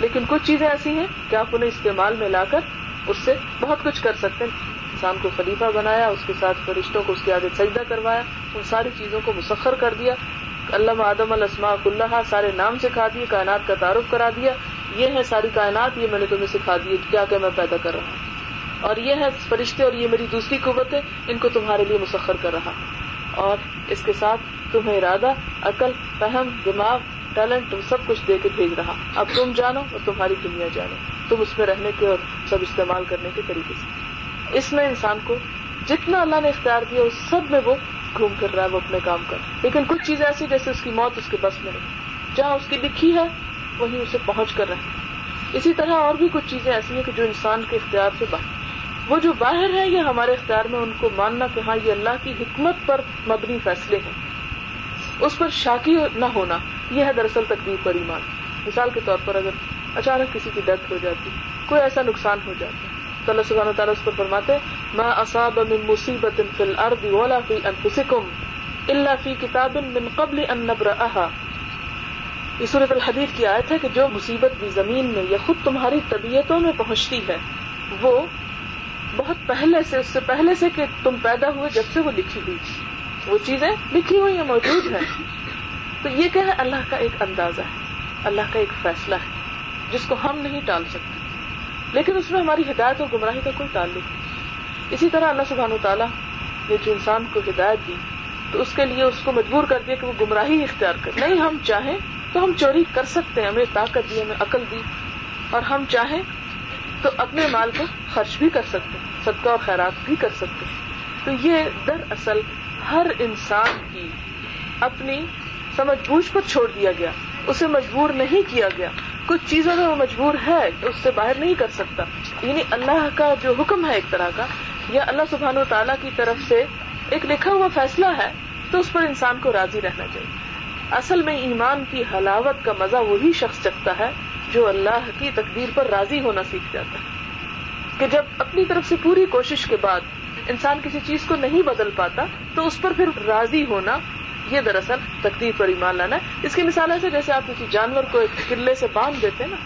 لیکن کچھ چیزیں ایسی ہیں کہ آپ انہیں استعمال میں لا کر اس سے بہت کچھ کر سکتے ہیں۔ انسان کو خلیفہ بنایا، اس کے ساتھ فرشتوں کو اس کے آگے سجدہ کروایا، ان ساری چیزوں کو مسخر کر دیا۔ علامہ آدم الاسماء اللہ سارے نام سکھا دیے، کائنات کا تعارف کرا دیا۔ یہ ہے ساری کائنات، یہ میں نے تمہیں سکھا دی کیا کہ میں پیدا کر رہا ہوں۔ اور یہ ہے فرشتے اور یہ میری دوسری قوتیں، ان کو تمہارے لیے مسخر کر رہا اور اس کے ساتھ تمہیں ارادہ، عقل، فہم، دماغ ٹیلنٹ سب کچھ دے کے بھیج رہا۔ اب تم جانو اور تمہاری دنیا جانو۔ تم اس میں رہنے کے اور سب استعمال کرنے کے طریقے سے۔ اس میں انسان کو جتنا اللہ نے اختیار دیا، اس سب میں وہ گھوم کر رہا ہے، وہ اپنے کام کر۔ لیکن کچھ چیزیں ایسی، جیسے اس کی موت اس کے بس میں نہیں جہاں اس کی لکھی ہے، وہیں اسے پہنچ کر رہے اسی طرح اور بھی کچھ چیزیں ایسی ہیں کہ جو انسان کے اختیار سے باہر۔ وہ جو باہر ہے یہ ہمارے اختیار میں، ان کو ماننا کہ ہاں یہ اللہ کی حکمت پر مبنی فیصلے ہیں۔ اس پر شاکی نہ ہونا، یہ ہے دراصل تقدیر پر ایمان۔ مثال کے طور پر اگر اچانک کسی کی ڈیتھ ہو جاتی، کوئی ایسا نقصان ہو جاتا۔ تو اللہ سبحانہ تعالیٰ اس پر فرماتے میں اصاب من مصیبت فی الارض ولا فی انفسکم الا فی کتاب من قبل ان نبرأها. یہ صورت الحدیث کی آیت ہے کہ جو مصیبت بھی زمین میں یا خود تمہاری طبیعتوں میں پہنچتی ہے، وہ بہت پہلے سے، اس سے پہلے سے کہ تم پیدا ہوئے جب سے وہ لکھی ہوئی وہ چیزیں لکھی ہوئی ہیں، موجود ہیں۔ تو یہ کیا ہے اللہ کا ایک اندازہ ہے، اللہ کا ایک فیصلہ ہے، جس کو ہم نہیں ٹال سکتے۔ لیکن اس میں ہماری ہدایت اور گمراہی کا کوئی تعلق نہیں۔ اسی طرح اللہ سبحانہ و تعالیٰ نے جو انسان کو ہدایت دی، تو اس کے لیے اس کو مجبور کر دیا کہ وہ گمراہی اختیار کر نہیں، ہم چاہیں تو ہم چوری کر سکتے ہیں ہمیں طاقت دی ہمیں عقل دی۔ اور ہم چاہیں تو اپنے مال کو خرچ بھی کر سکتے ہیں، صدقہ اور خیرات بھی کر سکتے ہیں۔ تو یہ دراصل ہر انسان کی اپنی سمجھ بوجھ پر چھوڑ دیا گیا، اسے مجبور نہیں کیا گیا۔ کچھ چیزوں میں وہ مجبور ہے اس سے باہر نہیں کر سکتا۔ یعنی اللہ کا جو حکم ہے ایک طرح کا، یا اللہ سبحانہ و تعالیٰ کی طرف سے ایک لکھا ہوا فیصلہ ہے، تو اس پر انسان کو راضی رہنا چاہیے۔ اصل میں ایمان کی حلاوت کا مزہ وہی شخص چکتا ہے جو اللہ کی تقدیر پر راضی ہونا سیکھ جاتا ہے۔ کہ جب اپنی طرف سے پوری کوشش کے بعد انسان کسی چیز کو نہیں بدل پاتا، تو اس پر پھر راضی ہونا یہ دراصل تقدیر پر ایمان لانا ہے۔ اس کی مثال ایسے جیسے آپ کسی جانور کو ایک قلعے سے باندھ دیتے نا،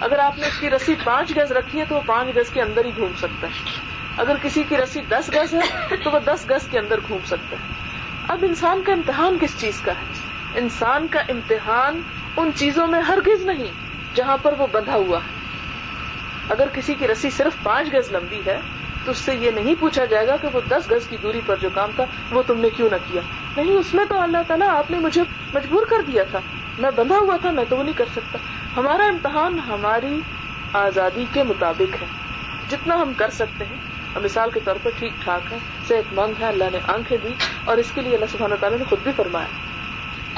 اگر آپ نے اس کی رسی پانچ گز رکھی ہے تو وہ پانچ گز کے اندر ہی گھوم سکتا ہے۔ اگر کسی کی رسی دس گز ہے تو وہ دس گز کے اندر گھوم سکتا ہے۔ اب انسان کا امتحان کس چیز کا ہے؟ انسان کا امتحان ان چیزوں میں ہر گز نہیں جہاں پر وہ بندھا ہوا ہے۔ اگر کسی کی رسی صرف پانچ گز لمبی ہے تو اس سے یہ نہیں پوچھا جائے گا کہ وہ دس گز کی دوری پر جو کام تھا وہ تم نے کیوں نہ کیا۔ نہیں، اس میں تو اللہ تعالیٰ آپ نے مجھے مجبور کر دیا تھا۔ میں بندھا ہوا تھا، میں تو وہ نہیں کر سکتا۔ ہمارا امتحان ہماری آزادی کے مطابق ہے۔ جتنا ہم کر سکتے ہیں۔ اور مثال کے طور پر ٹھیک ٹھاک ہے، صحت مند ہے، اللہ نے آنکھیں دی۔ اور اس کے لیے اللہ سبحانہ تعالیٰ نے خود بھی فرمایا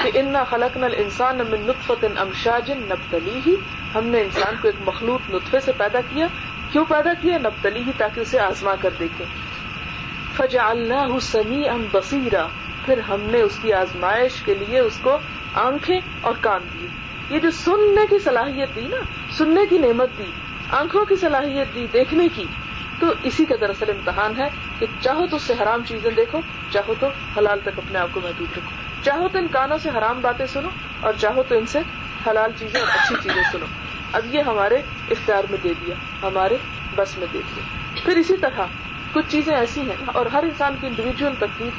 کہ ان خلق نل انسان نطفت امشاجن نبتلی ہی ہم نے انسان کو ایک مخلوط نطفے سے پیدا کیا۔ کیوں پیدا کیا نبتلی ہی تاکہ اسے آزما کر دیکھے فجا اللہ سمی ام بصیرا، پھر ہم نے اس کی آزمائش کے لیے اس کو آنکھیں اور کان دیے۔ یہ جو سننے کی صلاحیت دی نا، سننے کی نعمت دی، آنکھوں کی صلاحیت دی، دیکھنے کی۔ تو اسی کا دراصل امتحان ہے کہ چاہو تو اس سے حرام چیزیں دیکھو، چاہو تو حلال تک اپنے آپ کو محدود رکھو۔ چاہو تو ان کانوں سے حرام باتیں سنو اور چاہو تو ان سے حلال چیزیں اور اچھی چیزیں سنو۔ اب یہ ہمارے اختیار میں دے دیا، ہمارے بس میں دے دیا۔ پھر اسی طرح کچھ چیزیں ایسی ہیں اور ہر انسان کی انڈیویجل تکلیف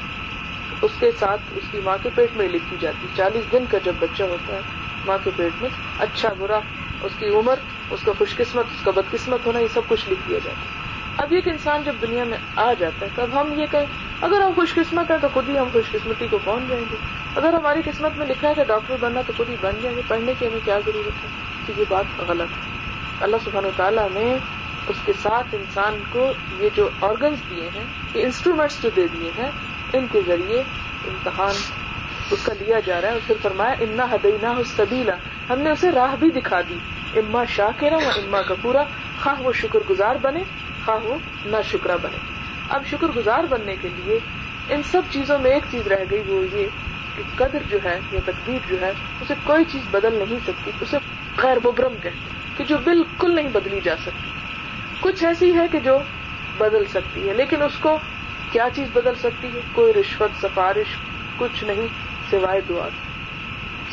اس کے ساتھ اس کی ماں کے پیٹ میں لکھی جاتی۔ چالیس دن کا جب بچہ ہوتا ہے، ماں کے پیٹ میں اچھا برا، اس کی عمر، اس کا خوش قسمت اس کا بدقسمت ہونا، یہ سب کچھ لکھ دیا جاتا ہے۔ اب ایک انسان جب دنیا میں آ جاتا ہے تب ہم یہ کہیں، اگر ہم خوش قسمت ہیں تو خود ہی ہم خوش قسمتی کو پہنچ جائیں گے؟ اگر ہماری قسمت میں لکھا ہے کہ ڈاکٹر بننا تو خود ہی بن جائیں گے، پڑھنے کی ہمیں کیا ضرورت ہے؟ تو یہ بات غلط ہے۔ اللہ سبحانہ تعالیٰ نے اس کے ساتھ انسان کو یہ جو آرگنس دیے ہیں، یہ انسٹرومینٹس جو دے دیے ہیں، ان کے ذریعے امتحان اس کا لیا جا رہا ہے۔ اور پھر فرمایا، انا حدینا سبیلا ہم نے اسے راہ بھی دکھا دی۔ اما شاہ کے و اما کا پورا خواہ وہ شکر گزار بنے۔ خواہ وہ نہ شکرا بنے۔ اب شکر گزار بننے کے لیے ان سب چیزوں میں ایک چیز رہ گئی، وہ یہ کہ قدر جو ہے یا تقدیر جو ہے، اسے کوئی چیز بدل نہیں سکتی، اسے غیر مبرم کہتے کہ جو بالکل نہیں بدلی جا سکتی۔ کچھ ایسی ہے کہ جو بدل سکتی ہے، لیکن اس کو کیا چیز بدل سکتی ہے؟ کوئی رشوت، سفارش، کچھ نہیں، سوائے دعا۔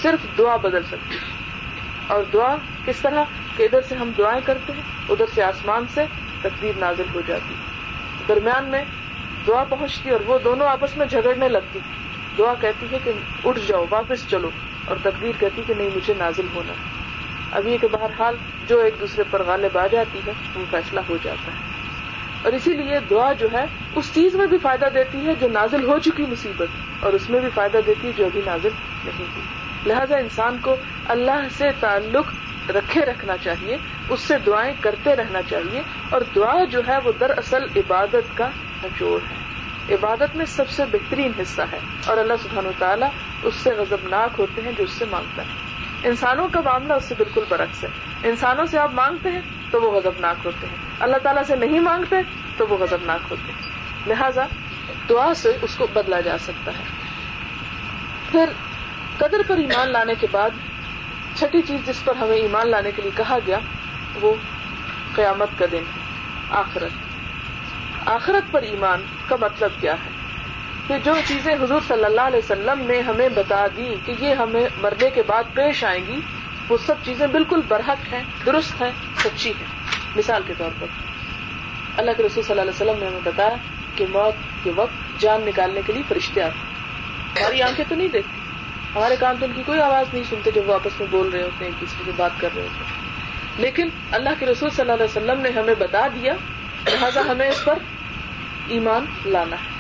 صرف دعا بدل سکتی ہے۔ اور دعا کس طرح؟ کہ ادھر سے ہم دعائیں کرتے ہیں، ادھر سے آسمان سے تقدیر نازل ہو جاتی۔ درمیان میں دعا پہنچتی اور وہ دونوں آپس میں جھگڑنے لگتی۔ دعا کہتی ہے کہ اٹھ جاؤ، واپس چلو۔ اور تقدیر کہتی کہ نہیں، مجھے نازل ہونا۔ اب یہ کہ بہرحال جو ایک دوسرے پر غالب آ جاتی ہے، وہ فیصلہ ہو جاتا ہے۔ اور اسی لیے دعا جو ہے، اس چیز میں بھی فائدہ دیتی ہے جو نازل ہو چکی مصیبت، اور اس میں بھی فائدہ دیتی ہے جو ابھی نازل نہیں ہوئی۔ لہذا انسان کو اللہ سے تعلق رکھے رکھنا چاہیے، اس سے دعائیں کرتے رہنا چاہیے، اور دعا جو ہے وہ دراصل عبادت کا نچوڑ ہے۔ عبادت میں سب سے بہترین حصہ ہے، اور اللہ سبحان و تعالیٰ اس سے غضبناک ہوتے ہیں جو اس سے مانگتا ہے۔ انسانوں کا معاملہ اس سے بالکل برعکس ہے۔ انسانوں سے آپ مانگتے ہیں تو وہ غضبناک ہوتے ہیں۔ اللہ تعالیٰ سے نہیں مانگتے تو وہ غضبناک ہوتے ہیں۔ لہذا دعا سے اس کو بدلا جا سکتا ہے۔ پھر قدر پر ایمان لانے کے بعد چھٹی چیز جس پر ہمیں ایمان لانے کے لیے کہا گیا، وہ قیامت کا دن ہے، آخرت۔ آخرت پر ایمان کا مطلب کیا ہے؟ کہ جو چیزیں حضور صلی اللہ علیہ وسلم نے ہمیں بتا دی کہ یہ ہمیں مرنے کے بعد پیش آئیں گی، وہ سب چیزیں بالکل برحق ہیں، درست ہیں، سچی ہیں۔ مثال کے طور پر، اللہ کے رسول صلی اللہ علیہ وسلم نے ہمیں بتایا کہ موت کے وقت جان نکالنے کے لیے فرشتے آتے ہماری آنکھیں تو نہیں دیکھتی ہمارے کان تو ان کی کوئی آواز نہیں سنتے جب وہ آپس میں بول رہے ہوتے ہیں، ایک دوسرے سے بات کر رہے ہوتے ہیں۔ لیکن اللہ کے رسول صلی اللہ علیہ وسلم نے ہمیں بتا دیا لہٰذا ہمیں اس پر ایمان لانا ہے۔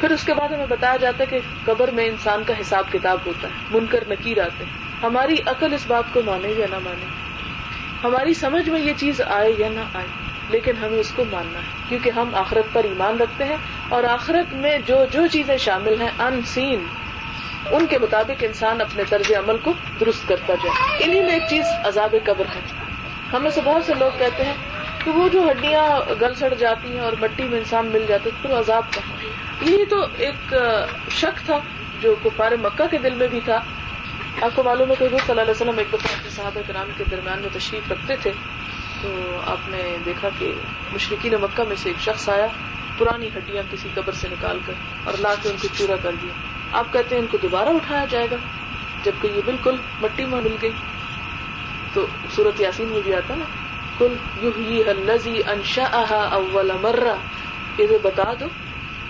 پھر اس کے بعد ہمیں بتایا جاتا ہے کہ قبر میں انسان کا حساب کتاب ہوتا ہے من کر نکیر آتے ہیں۔ ہماری عقل اس بات کو مانے یا نہ مانے؟ ہماری سمجھ میں یہ چیز آئے یا نہ آئے، لیکن ہمیں اس کو ماننا ہے۔ کیونکہ ہم آخرت پر ایمان رکھتے ہیں اور آخرت میں جو جو چیزیں شامل ہیں ان سین ان کے مطابق انسان اپنے طرز عمل کو درست کرتا جائے۔ انہیں میں ایک چیز عذاب قبر ہے۔ ہمیں سے بہت سے لوگ کہتے ہیں کہ وہ جو ہڈیاں گل سڑ جاتی ہیں اور مٹی میں انسان مل جاتا ہے پھر عذاب کہاں یہی تو ایک شک تھا جو کفار مکہ کے دل میں بھی تھا۔ آپ کو معلوم ہے کہ حضور صلی اللہ علیہ وسلم ایک دفعہ اپنے صحابہ کرام کے درمیان میں تشریف رکھتے تھے، تو آپ نے دیکھا کہ مشرقین مکہ میں سے ایک شخص آیا، پرانی ہڈیاں کسی قبر سے نکال کر اور لا کے ان کو چورا کر دیا۔ آپ کہتے ہیں ان کو دوبارہ اٹھایا جائے گا، جبکہ یہ بالکل مٹی میں مل گئی۔ تو سورت یاسین میں بھی آتا نا کل یو انشا اول مرہ۔ یہ بتا دو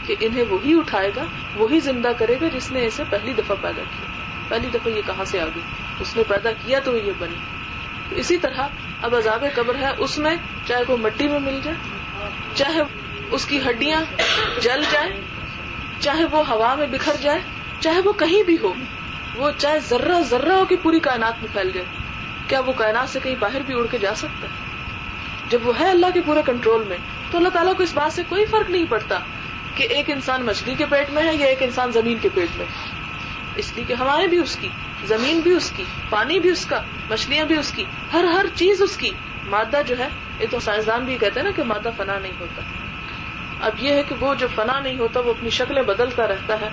کہ انہیں وہی اٹھائے گا، وہی زندہ کرے گا جس نے اسے پہلی دفعہ پیدا کیا۔ پہلی دفعہ یہ کہاں سے آ گئی؟ اس نے پیدا کیا تو یہ بنی۔ اسی طرح اب عذاب قبر ہے، اس میں چاہے وہ مٹی میں مل جائے، چاہے اس کی ہڈیاں جل جائیں، چاہے وہ ہوا میں بکھر جائے چاہے وہ کہیں بھی ہو، وہ چاہے ذرہ ذرہ ہو کہ پوری کائنات میں پھیل جائے۔ کیا وہ کائنات سے کہیں باہر بھی اڑ کے جا سکتا ہے؟ جب وہ ہے اللہ کے پورے کنٹرول میں، تو اللہ تعالیٰ کو اس بات سے کوئی فرق نہیں پڑتا کہ ایک انسان مچھلی کے پیٹ میں ہے یا ایک انسان زمین کے پیٹ میں۔ اس لیے کہ ہمارے بھی اس کی، زمین بھی اس کی، پانی بھی اس کا، مچھلیاں بھی اس کی، ہر ہر چیز اس کی۔ مادہ جو ہے، یہ تو سائنسدان بھی کہتے ہیں نا کہ مادہ فنا نہیں ہوتا۔ اب یہ ہے کہ وہ جو فنا نہیں ہوتا، وہ اپنی شکلیں بدلتا رہتا ہے۔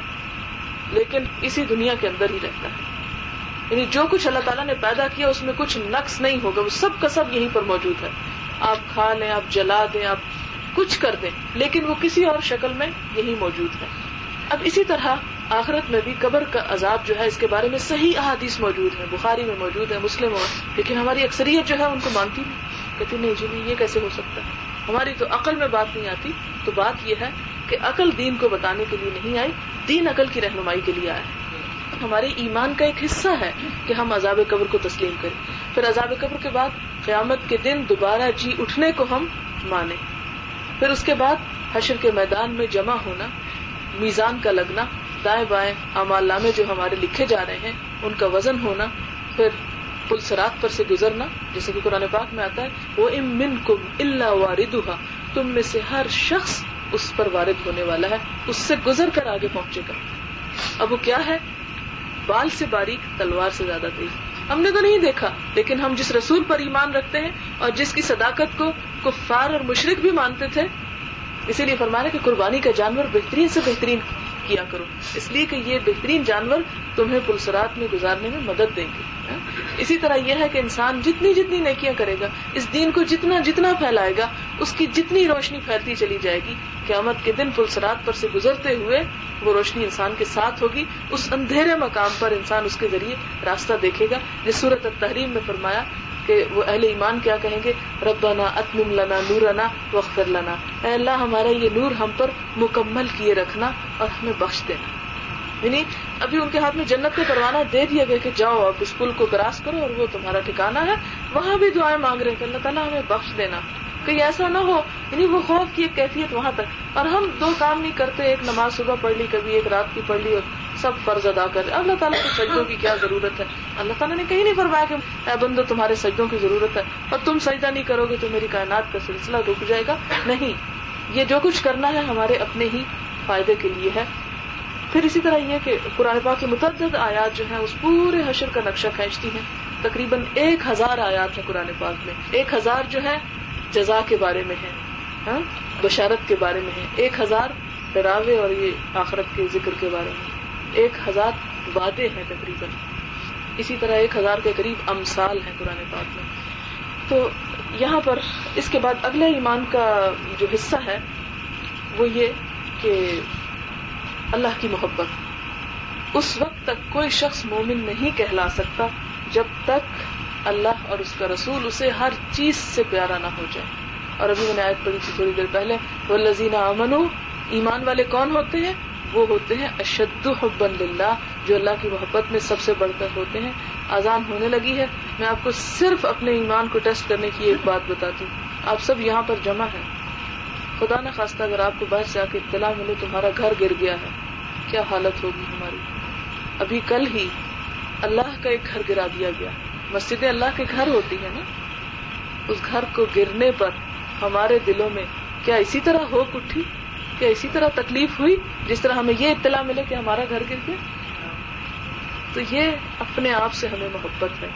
لیکن اسی دنیا کے اندر ہی رہتا ہے۔ یعنی جو کچھ اللہ تعالیٰ نے پیدا کیا، اس میں کچھ نقص نہیں ہوگا، وہ سب کا سب یہیں پر موجود ہے۔ آپ کھا لیں، آپ جلا دیں، آپ کچھ کر دیں، لیکن وہ کسی اور شکل میں یہی موجود ہے۔ اب اسی طرح آخرت میں بھی قبر کا عذاب جو ہے، اس کے بارے میں صحیح احادیث موجود ہے بخاری میں موجود ہے مسلم اور، لیکن ہماری اکثریت جو ہے، ان کو مانتی نہیں۔ کہتی نہیں جی نہیں یہ کیسے ہو سکتا ہے؟ ہماری تو عقل میں بات نہیں آتی، تو بات یہ ہے کہ عقل دین کو بتانے کے لیے نہیں آئی، دین عقل کی رہنمائی کے لیے آیا ہمارے ایمان کا ایک حصہ ہے کہ ہم عذاب قبر کو تسلیم کریں۔ پھر عذاب قبر کے بعد قیامت کے دن دوبارہ جی اٹھنے کو ہم مانیں۔ پھر اس کے بعد حشر کے میدان میں جمع ہونا، میزان کا لگنا، دائیں بائیں امال نامے جو ہمارے لکھے جا رہے ہیں، ان کا وزن ہونا، پھر پل سرات پر سے گزرنا، جیسے کہ قرآن پاک میں آتا ہے وہ امن کم اللہ واردہ تم میں سے ہر شخص اس پر وارد ہونے والا ہے، اس سے گزر کر آگے پہنچے گا۔ اب وہ کیا ہے؟ بال سے باریک، تلوار سے زیادہ تیز۔ ہم نے تو نہیں دیکھا، لیکن ہم جس رسول پر ایمان رکھتے ہیں اور جس کی صداقت کو کفار اور مشرق بھی مانتے تھے اسی لیے فرمانا کہ قربانی کا جانور بہترین سے بہترین کیا کرو۔ اس لیے کہ یہ بہترین جانور تمہیں پلسرات میں گزارنے میں مدد دیں گے۔ ہاں؟ اسی طرح یہ ہے کہ انسان جتنی جتنی نیکیاں کرے گا، اس دین کو جتنا جتنا پھیلائے گا، اس کی جتنی روشنی پھیلتی چلی جائے گی قیامت کے دن پلسرات پر سے گزرتے ہوئے وہ روشنی انسان کے ساتھ ہوگی۔ اس اندھیرے مقام پر انسان اس کے ذریعے راستہ دیکھے گا۔ جس صورت تحریم میں فرمایا کہ وہ اہل ایمان کیا کہیں گے؟ ربنا اتمم لنا نورنا وغفر لنا۔ اے اللہ، ہمارا یہ نور ہم پر مکمل کیے رکھنا اور ہمیں بخش دینا۔ یعنی ابھی ان کے ہاتھ میں جنت کا پروانہ دے دیا گیا کہ جاؤ اب اس پل کو کراس کرو اور وہ تمہارا ٹھکانا ہے۔ وہاں بھی دعائیں مانگ رہے ہیں کہ اللہ تعالیٰ ہمیں بخش دینا۔ کہیں ایسا نہ ہو یعنی وہ خوف کی ایک کیفیت وہاں تک۔ اور ہم دو کام نہیں کرتے، ایک نماز صبح پڑھ لی، کبھی ایک رات کی پڑھ لی اور سب فرض ادا کر اللہ تعالیٰ کے سجدوں کی کیا ضرورت ہے؟ اللہ تعالیٰ نے کہیں نہیں فرمایا کہ اے بندو، تمہارے سجدوں کی ضرورت ہے اور تم سجدہ نہیں کرو گے تو میری کائنات کا سلسلہ رک جائے گا۔ نہیں، یہ جو کچھ کرنا ہے ہمارے اپنے ہی فائدے کے لیے ہے۔ پھر اسی طرح یہ کہ قرآن پاک کی متعدد آیات جو ہیں، اس پورے حشر کا نقشہ کھینچتی ہیں۔ تقریباً ایک ہزار آیات ہیں قرآن پاک میں۔ ایک ہزار جو ہے جزا کے بارے میں ہے ہاں؟ بشارت کے بارے میں ہے۔ ایک ہزار ڈراوے اور یہ آخرت کے ذکر کے بارے میں۔ ایک ہزار وعدے ہیں تقریباً۔ اسی طرح ایک ہزار کے قریب امسال ہیں قرآن پاک میں۔ تو یہاں پر اس کے بعد اگلے ایمان کا جو حصہ ہے، وہ یہ کہ اللہ کی محبت۔ اس وقت تک کوئی شخص مومن نہیں کہلا سکتا جب تک اللہ اور اس کا رسول اسے ہر چیز سے پیارا نہ ہو جائے۔ اور ابھی میں نے آیت پڑھی تھی تھوڑی دیر پہلے وہ لذینہ امن ایمان والے کون ہوتے ہیں؟ وہ ہوتے ہیں اشد حبن للہ، جو اللہ کی محبت میں سب سے بڑھ کر ہوتے ہیں۔ آزان ہونے لگی ہے۔ میں آپ کو صرف اپنے ایمان کو ٹیسٹ کرنے کی ایک بات بتاتی ہوں۔ آپ سب یہاں پر جمع ہیں۔ خدا نہ خواستہ اگر آپ کو باہر سے آ کے اطلاع ملے تمہارا گھر گر گیا ہے۔ کیا حالت ہوگی ہماری؟ ابھی کل ہی اللہ کا ایک گھر گرا دیا گیا۔ مسجد اللہ کے گھر ہوتی ہے نا، اس گھر کو گرنے پر ہمارے دلوں میں کیا اسی طرح ہو اٹھی کیا اسی طرح تکلیف ہوئی؟ جس طرح ہمیں یہ اطلاع ملے کہ ہمارا گھر گر گیا؟ تو یہ اپنے آپ سے ہمیں محبت ہے۔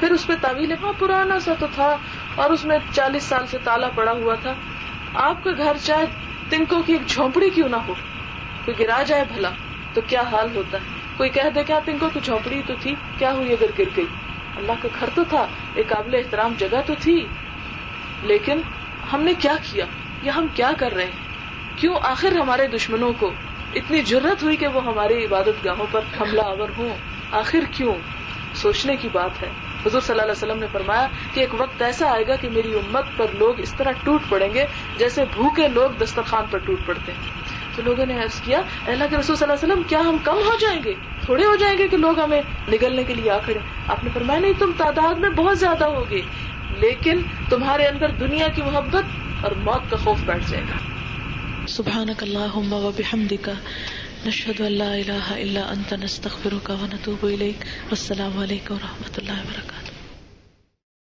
پھر اس پہ تعویل ہاں پرانا سا تو تھا، اور اس میں چالیس سال سے تالا پڑا ہوا تھا۔ آپ کا گھر چاہے تنکوں کی ایک جھونپڑی کیوں نہ ہو، کوئی گرا جائے بھلا، تو کیا حال ہوتا ہے؟ کوئی کہہ دے کیا تنکوں کی جھونپڑی تو تھی، کیا ہوئی اگر گر گئی؟ اللہ کا گھر تو تھا، ایک قابل احترام جگہ تو تھی۔ لیکن ہم نے کیا کیا؟ یا ہم کیا کر رہے ہیں؟ کیوں آخر ہمارے دشمنوں کو اتنی ضرورت ہوئی کہ وہ ہماری عبادت گاہوں پر حملہ آور ہوں؟ آخر کیوں؟ سوچنے کی بات ہے۔ حضور صلی اللہ علیہ وسلم نے فرمایا کہ ایک وقت ایسا آئے گا کہ میری امت پر لوگ اس طرح ٹوٹ پڑیں گے جیسے بھوکے لوگ دسترخوان پر ٹوٹ پڑتے ہیں۔ تو لوگوں نے عرض کیا اللہ کے رسول صلی اللہ علیہ وسلم، کیا ہم کم ہو جائیں گے؟ تھوڑے ہو جائیں گے کہ لوگ ہمیں نگلنے کے لیے آ کھڑے آپ نے فرمایا، نہیں، تم تعداد میں بہت زیادہ ہوگے لیکن تمہارے اندر دنیا کی محبت اور موت کا خوف بیٹھ جائے گا۔ سبحانك اللهم وبحمدك نشهد ان لا الہ الا انت، نستغفرک و نتوب اليك والسلام علیکم و رحمۃ اللہ وبرکاتہ۔